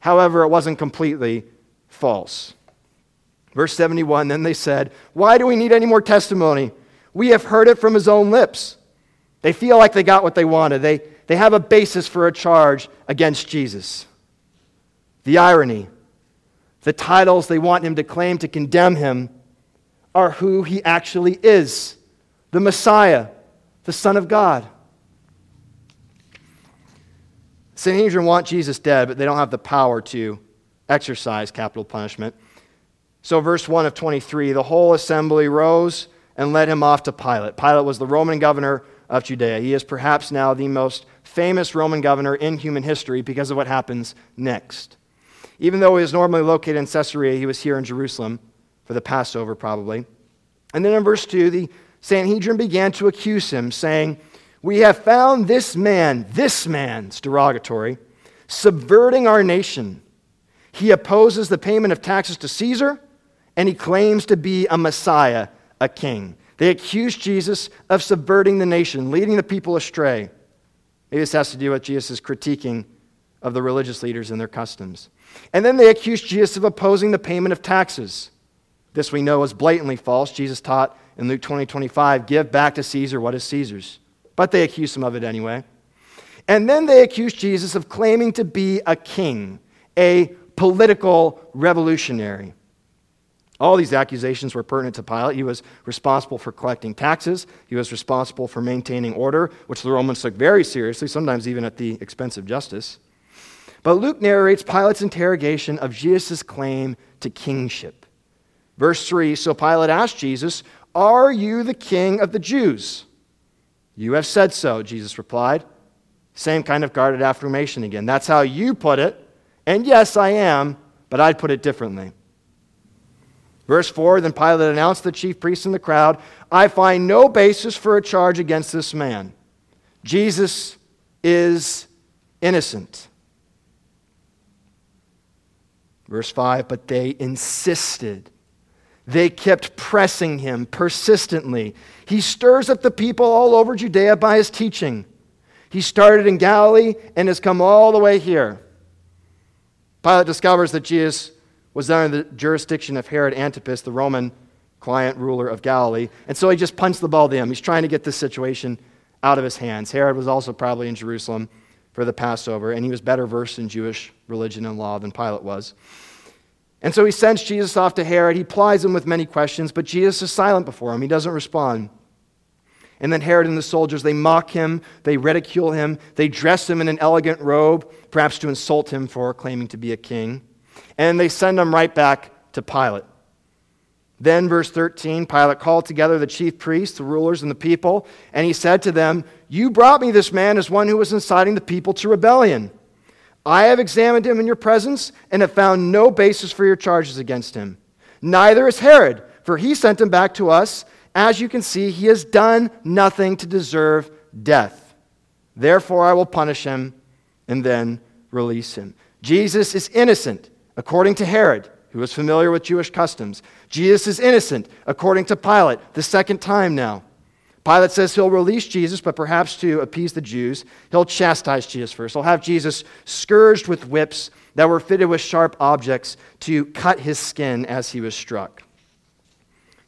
However, it wasn't completely false. Verse 71 Then they said, Why do we need any more testimony? We have heard it from his own lips. They feel like they got what they wanted. They, they have a basis for a charge against Jesus. The irony, the titles they want him to claim to condemn him are who he actually is the Messiah, the Son of God. Sanhedrin want Jesus dead, but they don't have the power to exercise capital punishment. So, verse 1 of 23 the whole assembly rose and led him off to Pilate. Pilate was the Roman governor of Judea. He is perhaps now the most famous Roman governor in human history because of what happens next. Even though he was normally located in Caesarea, he was here in Jerusalem for the Passover, probably. And then in verse 2, the Sanhedrin began to accuse him, saying, We have found this man, this man's derogatory, subverting our nation. He opposes the payment of taxes to Caesar and he claims to be a Messiah, a king. They accuse Jesus of subverting the nation, leading the people astray. Maybe this has to do with Jesus' critiquing of the religious leaders and their customs. And then they accuse Jesus of opposing the payment of taxes. This we know is blatantly false. Jesus taught in Luke 20 25, give back to Caesar what is Caesar's. But they accuse him of it anyway. And then they accuse Jesus of claiming to be a king, a political revolutionary. All these accusations were pertinent to Pilate. He was responsible for collecting taxes. He was responsible for maintaining order, which the Romans took very seriously, sometimes even at the expense of justice. But Luke narrates Pilate's interrogation of Jesus' claim to kingship. Verse 3 So Pilate asked Jesus, Are you the king of the Jews? You have said so, Jesus replied. Same kind of guarded affirmation again. That's how you put it. And yes, I am, but I'd put it differently. Verse 4 Then Pilate announced to the chief priests and the crowd, I find no basis for a charge against this man. Jesus is innocent. Verse 5 But they insisted. They kept pressing him persistently. He stirs up the people all over Judea by his teaching. He started in Galilee and has come all the way here. Pilate discovers that Jesus was under the jurisdiction of Herod Antipas, the Roman client ruler of Galilee. And so he just punched the ball to him. He's trying to get this situation out of his hands. Herod was also probably in Jerusalem for the Passover, and he was better versed in Jewish religion and law than Pilate was. And so he sends Jesus off to Herod. He plies him with many questions, but Jesus is silent before him. He doesn't respond. And then Herod and the soldiers, they mock him, they ridicule him, they dress him in an elegant robe, perhaps to insult him for claiming to be a king and they send him right back to Pilate. Then, verse 13, Pilate called together the chief priests, the rulers, and the people, and he said to them, You brought me this man as one who was inciting the people to rebellion. I have examined him in your presence and have found no basis for your charges against him. Neither is Herod, for he sent him back to us. As you can see, he has done nothing to deserve death. Therefore, I will punish him and then release him. Jesus is innocent, according to Herod who was familiar with Jewish customs. Jesus is innocent, according to Pilate, the second time now. Pilate says he'll release Jesus, but perhaps to appease the Jews, he'll chastise Jesus first. He'll have Jesus scourged with whips that were fitted with sharp objects to cut his skin as he was struck.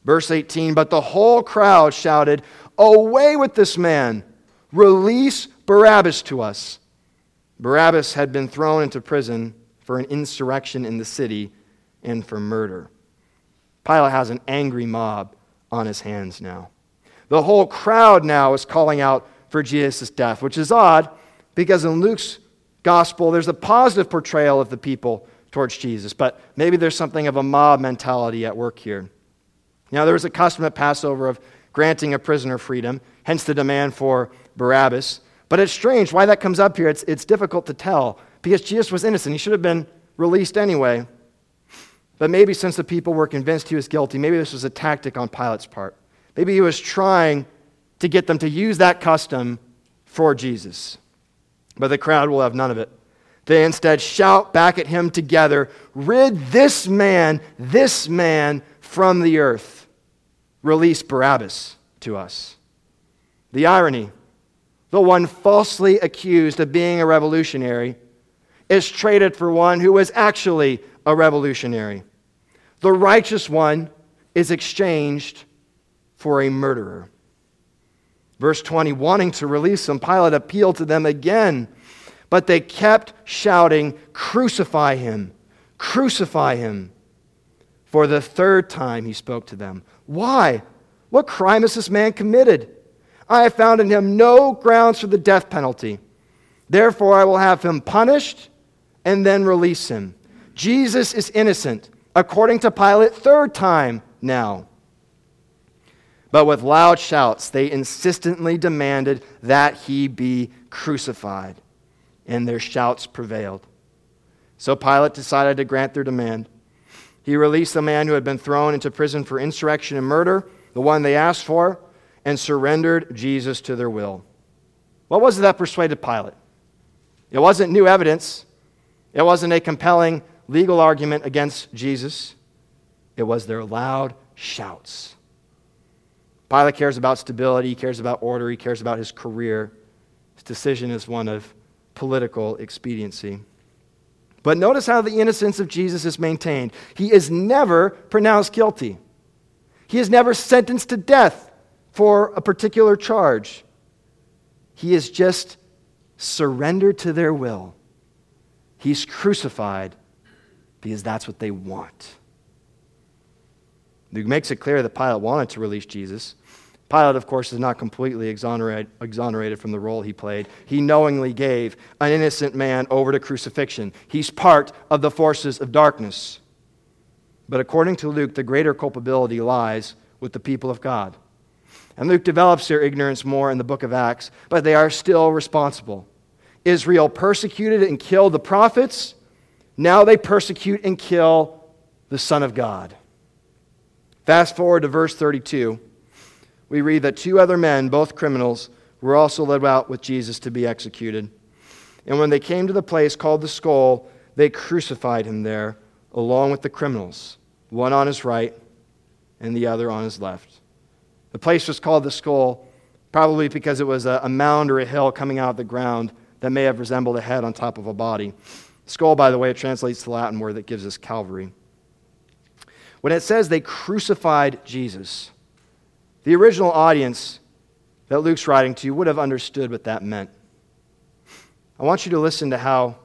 Verse 18 But the whole crowd shouted, Away with this man! Release Barabbas to us. Barabbas had been thrown into prison for an insurrection in the city and for murder. Pilate has an angry mob on his hands now. The whole crowd now is calling out for Jesus' death, which is odd because in Luke's gospel, there's a positive portrayal of the people towards Jesus, but maybe there's something of a mob mentality at work here. Now, there was a custom at Passover of granting a prisoner freedom, hence the demand for Barabbas. But it's strange why that comes up here. It's, it's difficult to tell because Jesus was innocent. He should have been released anyway. But maybe since the people were convinced he was guilty, maybe this was a tactic on Pilate's part. Maybe he was trying to get them to use that custom for Jesus. But the crowd will have none of it. They instead shout back at him together Rid this man, this man from the earth. Release Barabbas to us. The irony the one falsely accused of being a revolutionary is traded for one who was actually a revolutionary. The righteous one is exchanged for a murderer. Verse 20, wanting to release them, Pilate appealed to them again, but they kept shouting, Crucify him! Crucify him! For the third time he spoke to them. Why? What crime has this man committed? I have found in him no grounds for the death penalty. Therefore, I will have him punished and then release him. Jesus is innocent according to Pilate, third time now. But with loud shouts, they insistently demanded that he be crucified, and their shouts prevailed. So Pilate decided to grant their demand. He released the man who had been thrown into prison for insurrection and murder, the one they asked for, and surrendered Jesus to their will. What was it that persuaded Pilate? It wasn't new evidence, it wasn't a compelling legal argument against Jesus, it was their loud shouts. Pilate cares about stability, he cares about order, he cares about his career. His decision is one of political expediency. But notice how the innocence of Jesus is maintained. He is never pronounced guilty, he is never sentenced to death for a particular charge. He is just surrendered to their will. He's crucified because that's what they want. Luke makes it clear that Pilate wanted to release Jesus. Pilate, of course, is not completely exonerated from the role he played. He knowingly gave an innocent man over to crucifixion. He's part of the forces of darkness. But according to Luke, the greater culpability lies with the people of God. And Luke develops their ignorance more in the book of Acts, but they are still responsible. Israel persecuted and killed the prophets now they persecute and kill the Son of God. Fast forward to verse 32. We read that two other men, both criminals, were also led out with Jesus to be executed. And when they came to the place called the skull, they crucified him there along with the criminals, one on his right and the other on his left. The place was called the skull probably because it was a, mound or a hill coming out of the ground that may have resembled a head on top of a body. Skull, by the way, it translates to the Latin word that gives us Calvary. When it says they crucified Jesus, the original audience that Luke's writing to would have understood what that meant. I want you to listen to how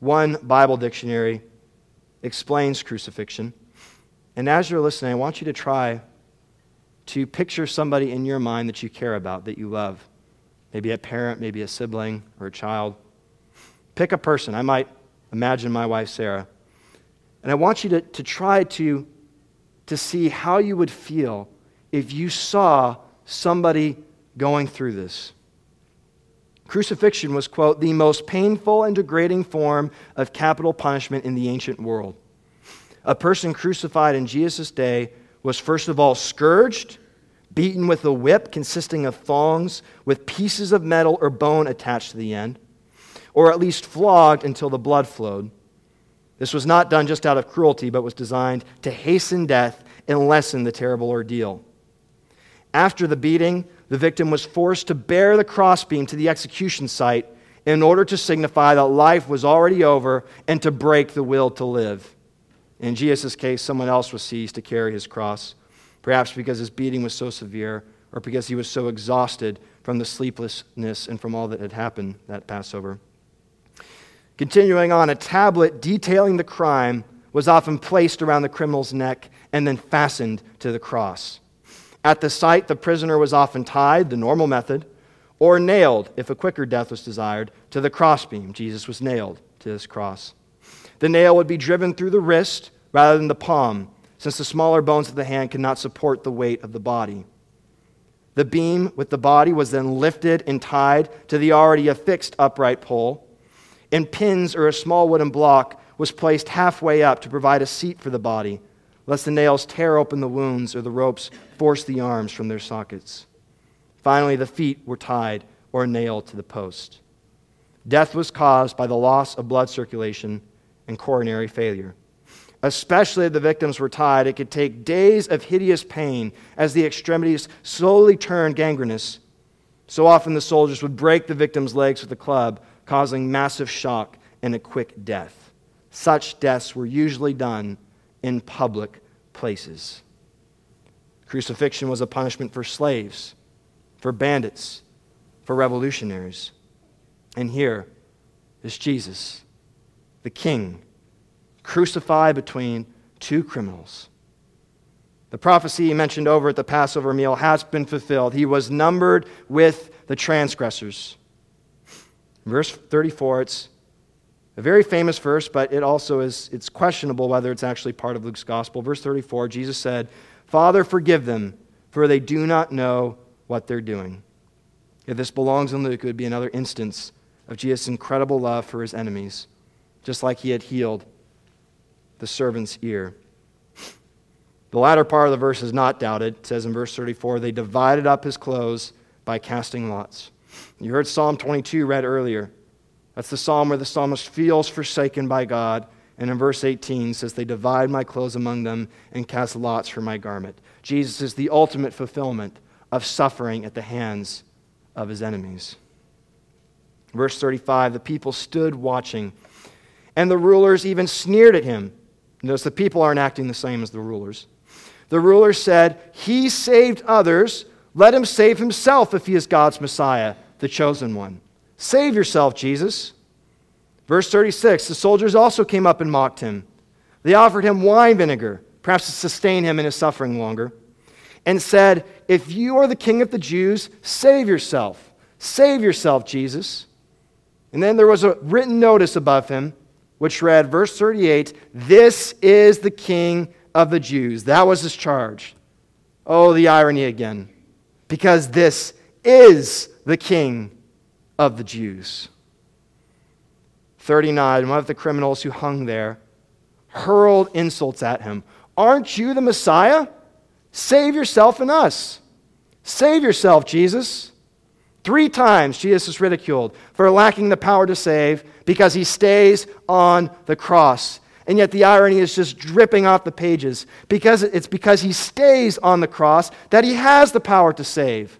one Bible dictionary explains crucifixion. And as you're listening, I want you to try to picture somebody in your mind that you care about, that you love. Maybe a parent, maybe a sibling, or a child. Pick a person. I might Imagine my wife, Sarah. And I want you to, to try to to see how you would feel if you saw somebody going through this. Crucifixion was, quote, the most painful and degrading form of capital punishment in the ancient world. A person crucified in Jesus' day was first of all scourged, beaten with a whip consisting of thongs with pieces of metal or bone attached to the end, or at least flogged until the blood flowed. This was not done just out of cruelty, but was designed to hasten death and lessen the terrible ordeal. After the beating, the victim was forced to bear the crossbeam to the execution site in order to signify that life was already over and to break the will to live. In Jesus' case, someone else was seized to carry his cross, perhaps because his beating was so severe or because he was so exhausted from the sleeplessness and from all that had happened that Passover. Continuing on, a tablet detailing the crime was often placed around the criminal's neck and then fastened to the cross. At the site, the prisoner was often tied, the normal method, or nailed, if a quicker death was desired, to the crossbeam. Jesus was nailed to this cross. The nail would be driven through the wrist rather than the palm, since the smaller bones of the hand could not support the weight of the body. The beam with the body was then lifted and tied to the already affixed upright pole, and pins or a small wooden block was placed halfway up to provide a seat for the body lest the nails tear open the wounds or the ropes force the arms from their sockets. Finally, the feet were tied or nailed to the post. Death was caused by the loss of blood circulation and coronary failure. Especially if the victims were tied, it could take days of hideous pain as the extremities slowly turned gangrenous. So often the soldiers would break the victim's legs with a club, causing massive shock and a quick death. Such deaths were usually done in public places. Crucifixion was a punishment for slaves, for bandits, for revolutionaries. And here is Jesus, the King, crucified between two criminals. The prophecy he mentioned over at the Passover meal has been fulfilled. He was numbered with the transgressors. Verse 34, it's a very famous verse, but it also is it's questionable whether it's actually part of Luke's gospel. Verse 34, Jesus said, "Father, forgive them, for they do not know what they're doing." If this belongs in Luke, it would be another instance of Jesus' incredible love for his enemies, just like he had healed the servant's ear. The latter part of the verse is not doubted. It says in verse 34, they divided up his clothes by casting lots. You heard Psalm 22 read earlier. That's the psalm where the psalmist feels forsaken by God. And in verse 18 says, They divide my clothes among them and cast lots for my garment. Jesus is the ultimate fulfillment of suffering at the hands of his enemies. Verse 35 The people stood watching, and the rulers even sneered at him. Notice the people aren't acting the same as the rulers. The ruler said, He saved others. Let him save himself if he is God's Messiah, the chosen one. Save yourself, Jesus. Verse 36 The soldiers also came up and mocked him. They offered him wine vinegar, perhaps to sustain him in his suffering longer, and said, If you are the king of the Jews, save yourself. Save yourself, Jesus. And then there was a written notice above him, which read, verse 38 This is the king of the Jews. That was his charge. Oh, the irony again. Because this is the king of the Jews. 39, one of the criminals who hung there hurled insults at him. Aren't you the Messiah? Save yourself and us. Save yourself, Jesus. Three times Jesus is ridiculed for lacking the power to save because he stays on the cross. And yet the irony is just dripping off the pages because it's because he stays on the cross that he has the power to save.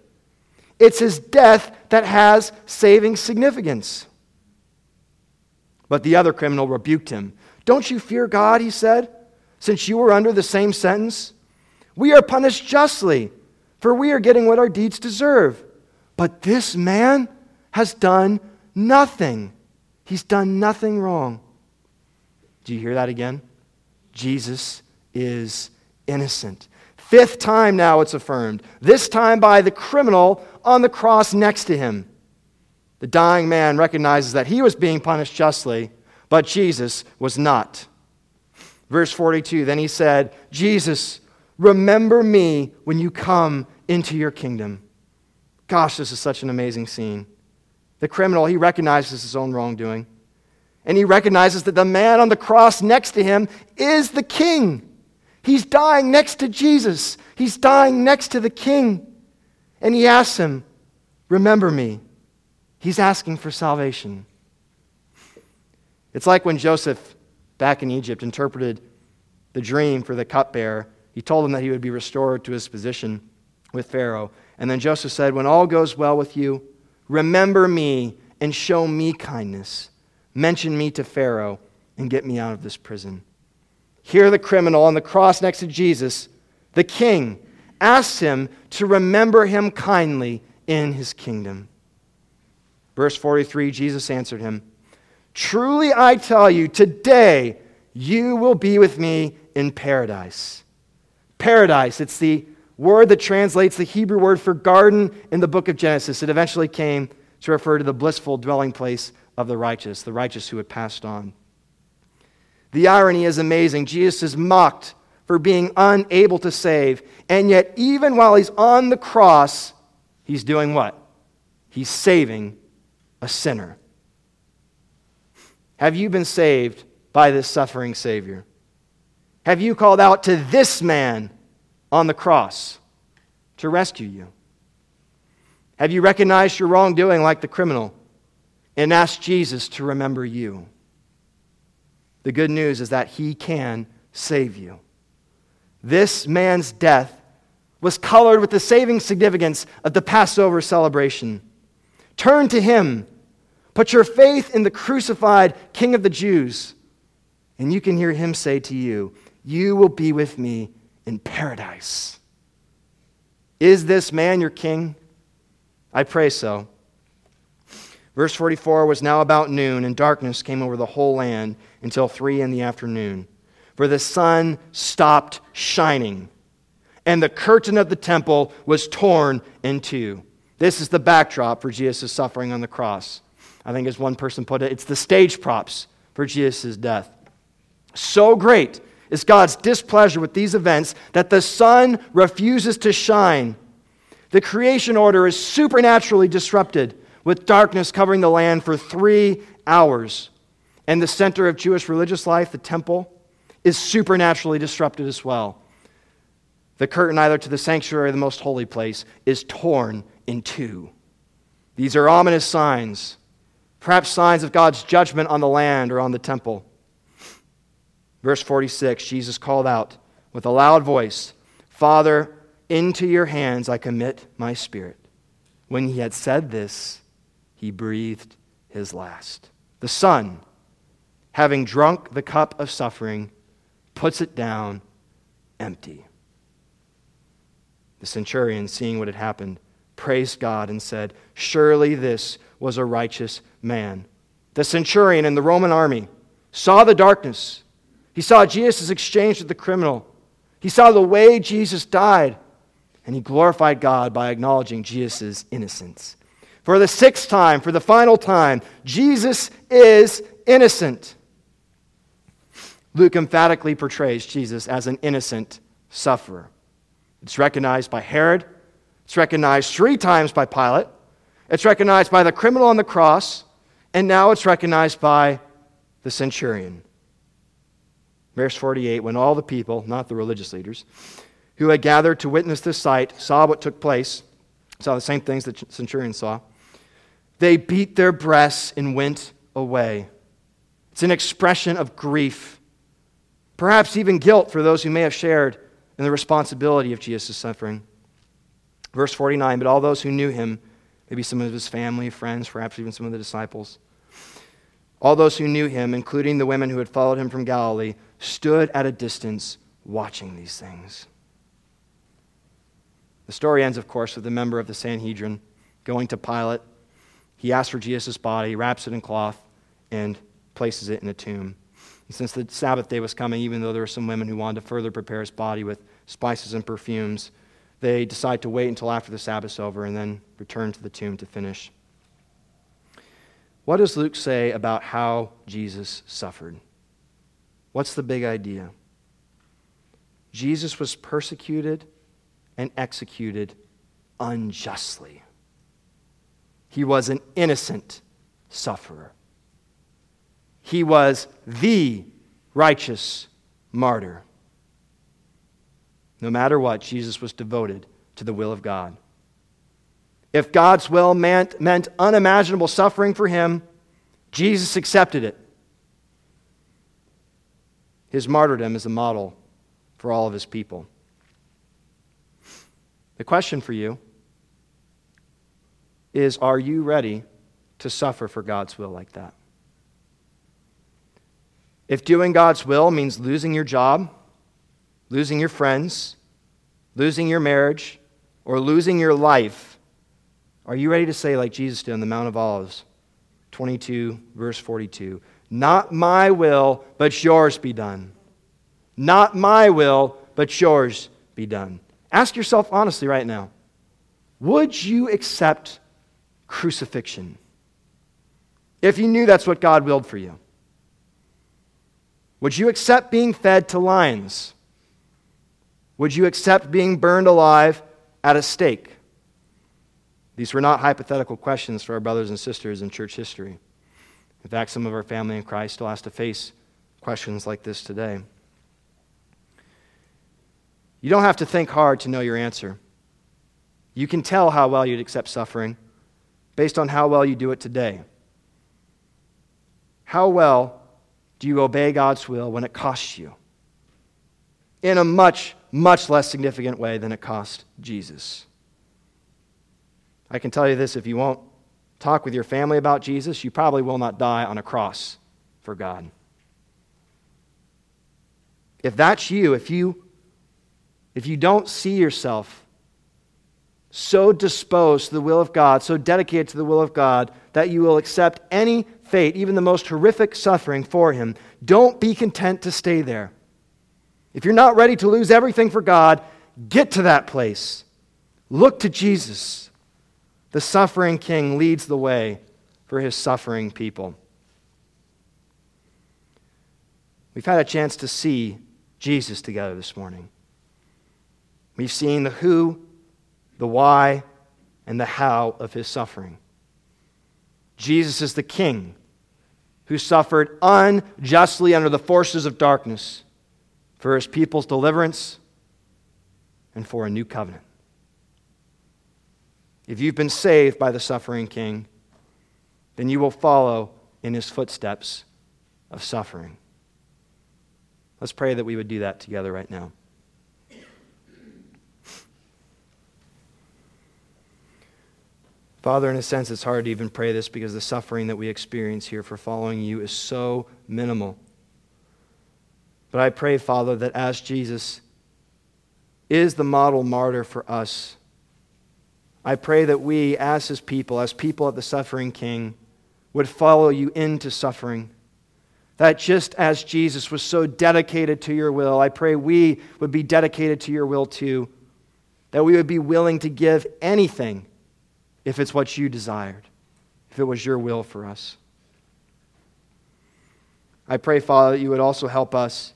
It's his death that has saving significance. But the other criminal rebuked him. Don't you fear God, he said, since you were under the same sentence? We are punished justly, for we are getting what our deeds deserve. But this man has done nothing. He's done nothing wrong. Do you hear that again? Jesus is innocent. Fifth time now it's affirmed, this time by the criminal on the cross next to him. The dying man recognizes that he was being punished justly, but Jesus was not. Verse 42 Then he said, Jesus, Remember me when you come into your kingdom. Gosh, this is such an amazing scene. The criminal, he recognizes his own wrongdoing. And he recognizes that the man on the cross next to him is the king. He's dying next to Jesus, he's dying next to the king. And he asks him, Remember me. He's asking for salvation. It's like when Joseph, back in Egypt, interpreted the dream for the cupbearer. He told him that he would be restored to his position with Pharaoh. And then Joseph said, When all goes well with you, remember me and show me kindness. Mention me to Pharaoh and get me out of this prison. Here, the criminal on the cross next to Jesus, the king, asks him to remember him kindly in his kingdom. Verse 43 Jesus answered him, Truly I tell you, today you will be with me in paradise. Paradise, it's the word that translates the Hebrew word for garden in the book of Genesis. It eventually came to refer to the blissful dwelling place of the righteous, the righteous who had passed on. The irony is amazing. Jesus is mocked for being unable to save, and yet, even while he's on the cross, he's doing what? He's saving a sinner. Have you been saved by this suffering Savior? Have you called out to this man on the cross to rescue you? Have you recognized your wrongdoing like the criminal and asked Jesus to remember you? The good news is that he can save you. This man's death was colored with the saving significance of the Passover celebration. Turn to him. Put your faith in the crucified King of the Jews. And you can hear him say to you, You will be with me in paradise. Is this man your king? I pray so. Verse 44 was now about noon, and darkness came over the whole land until three in the afternoon. For the sun stopped shining, and the curtain of the temple was torn in two. This is the backdrop for Jesus' suffering on the cross. I think, as one person put it, it's the stage props for Jesus' death. So great is God's displeasure with these events that the sun refuses to shine. The creation order is supernaturally disrupted, with darkness covering the land for three hours. And the center of Jewish religious life, the temple, is supernaturally disrupted as well. The curtain, either to the sanctuary or the most holy place, is torn in two. These are ominous signs, perhaps signs of God's judgment on the land or on the temple. Verse 46 Jesus called out with a loud voice, Father, into your hands I commit my spirit. When he had said this, he breathed his last. The Son, having drunk the cup of suffering, puts it down empty. The centurion, seeing what had happened, praised God and said, Surely this was a righteous man. The centurion in the Roman army saw the darkness. He saw Jesus' exchange with the criminal. He saw the way Jesus died. And he glorified God by acknowledging Jesus' innocence. For the sixth time, for the final time, Jesus is innocent. Luke emphatically portrays Jesus as an innocent sufferer. It's recognized by Herod, it's recognized three times by Pilate. It's recognized by the criminal on the cross. And now it's recognized by the centurion. Verse 48 When all the people, not the religious leaders, who had gathered to witness this sight saw what took place, saw the same things the centurion saw, they beat their breasts and went away. It's an expression of grief, perhaps even guilt for those who may have shared in the responsibility of Jesus' suffering. Verse 49 But all those who knew him, maybe some of his family, friends, perhaps even some of the disciples, all those who knew him, including the women who had followed him from Galilee, stood at a distance watching these things. The story ends, of course, with a member of the Sanhedrin going to Pilate. He asks for Jesus' body, wraps it in cloth, and places it in a tomb. And since the Sabbath day was coming, even though there were some women who wanted to further prepare his body with spices and perfumes, they decide to wait until after the Sabbath's over and then return to the tomb to finish. What does Luke say about how Jesus suffered? What's the big idea? Jesus was persecuted and executed unjustly. He was an innocent sufferer. He was the righteous martyr. No matter what, Jesus was devoted to the will of God. If God's will meant, meant unimaginable suffering for him, Jesus accepted it. His martyrdom is a model for all of his people. The question for you is Are you ready to suffer for God's will like that? If doing God's will means losing your job, losing your friends, losing your marriage, or losing your life, are you ready to say, like Jesus did on the Mount of Olives, 22, verse 42, Not my will, but yours be done? Not my will, but yours be done. Ask yourself honestly right now would you accept crucifixion if you knew that's what God willed for you? Would you accept being fed to lions? Would you accept being burned alive at a stake? These were not hypothetical questions for our brothers and sisters in church history. In fact, some of our family in Christ still has to face questions like this today. You don't have to think hard to know your answer. You can tell how well you'd accept suffering based on how well you do it today. How well do you obey God's will when it costs you? In a much, much less significant way than it cost Jesus. I can tell you this if you won't talk with your family about Jesus, you probably will not die on a cross for God. If that's you, if you if you don't see yourself so disposed to the will of God, so dedicated to the will of God, that you will accept any fate, even the most horrific suffering for Him, don't be content to stay there. If you're not ready to lose everything for God, get to that place. Look to Jesus. The suffering King leads the way for His suffering people. We've had a chance to see Jesus together this morning. We've seen the who, the why, and the how of his suffering. Jesus is the king who suffered unjustly under the forces of darkness for his people's deliverance and for a new covenant. If you've been saved by the suffering king, then you will follow in his footsteps of suffering. Let's pray that we would do that together right now. Father, in a sense, it's hard to even pray this because the suffering that we experience here for following you is so minimal. But I pray, Father, that as Jesus is the model martyr for us, I pray that we, as his people, as people of the suffering King, would follow you into suffering. That just as Jesus was so dedicated to your will, I pray we would be dedicated to your will too. That we would be willing to give anything if it's what you desired, if it was your will for us. I pray, Father, that you would also help us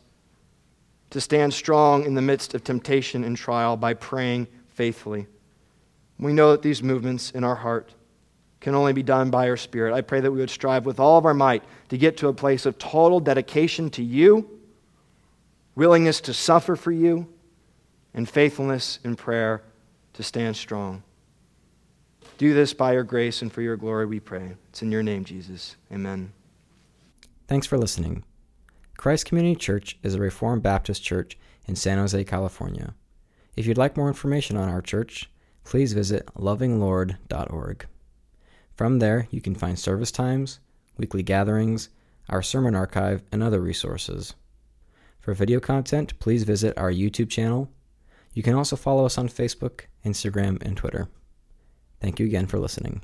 to stand strong in the midst of temptation and trial by praying faithfully. We know that these movements in our heart can only be done by your Spirit. I pray that we would strive with all of our might to get to a place of total dedication to you, willingness to suffer for you, and faithfulness in prayer to stand strong. Do this by your grace and for your glory, we pray. It's in your name, Jesus. Amen. Thanks for listening. Christ Community Church is a Reformed Baptist church in San Jose, California. If you'd like more information on our church, please visit lovinglord.org. From there, you can find service times, weekly gatherings, our sermon archive, and other resources. For video content, please visit our YouTube channel. You can also follow us on Facebook, Instagram, and Twitter. Thank you again for listening.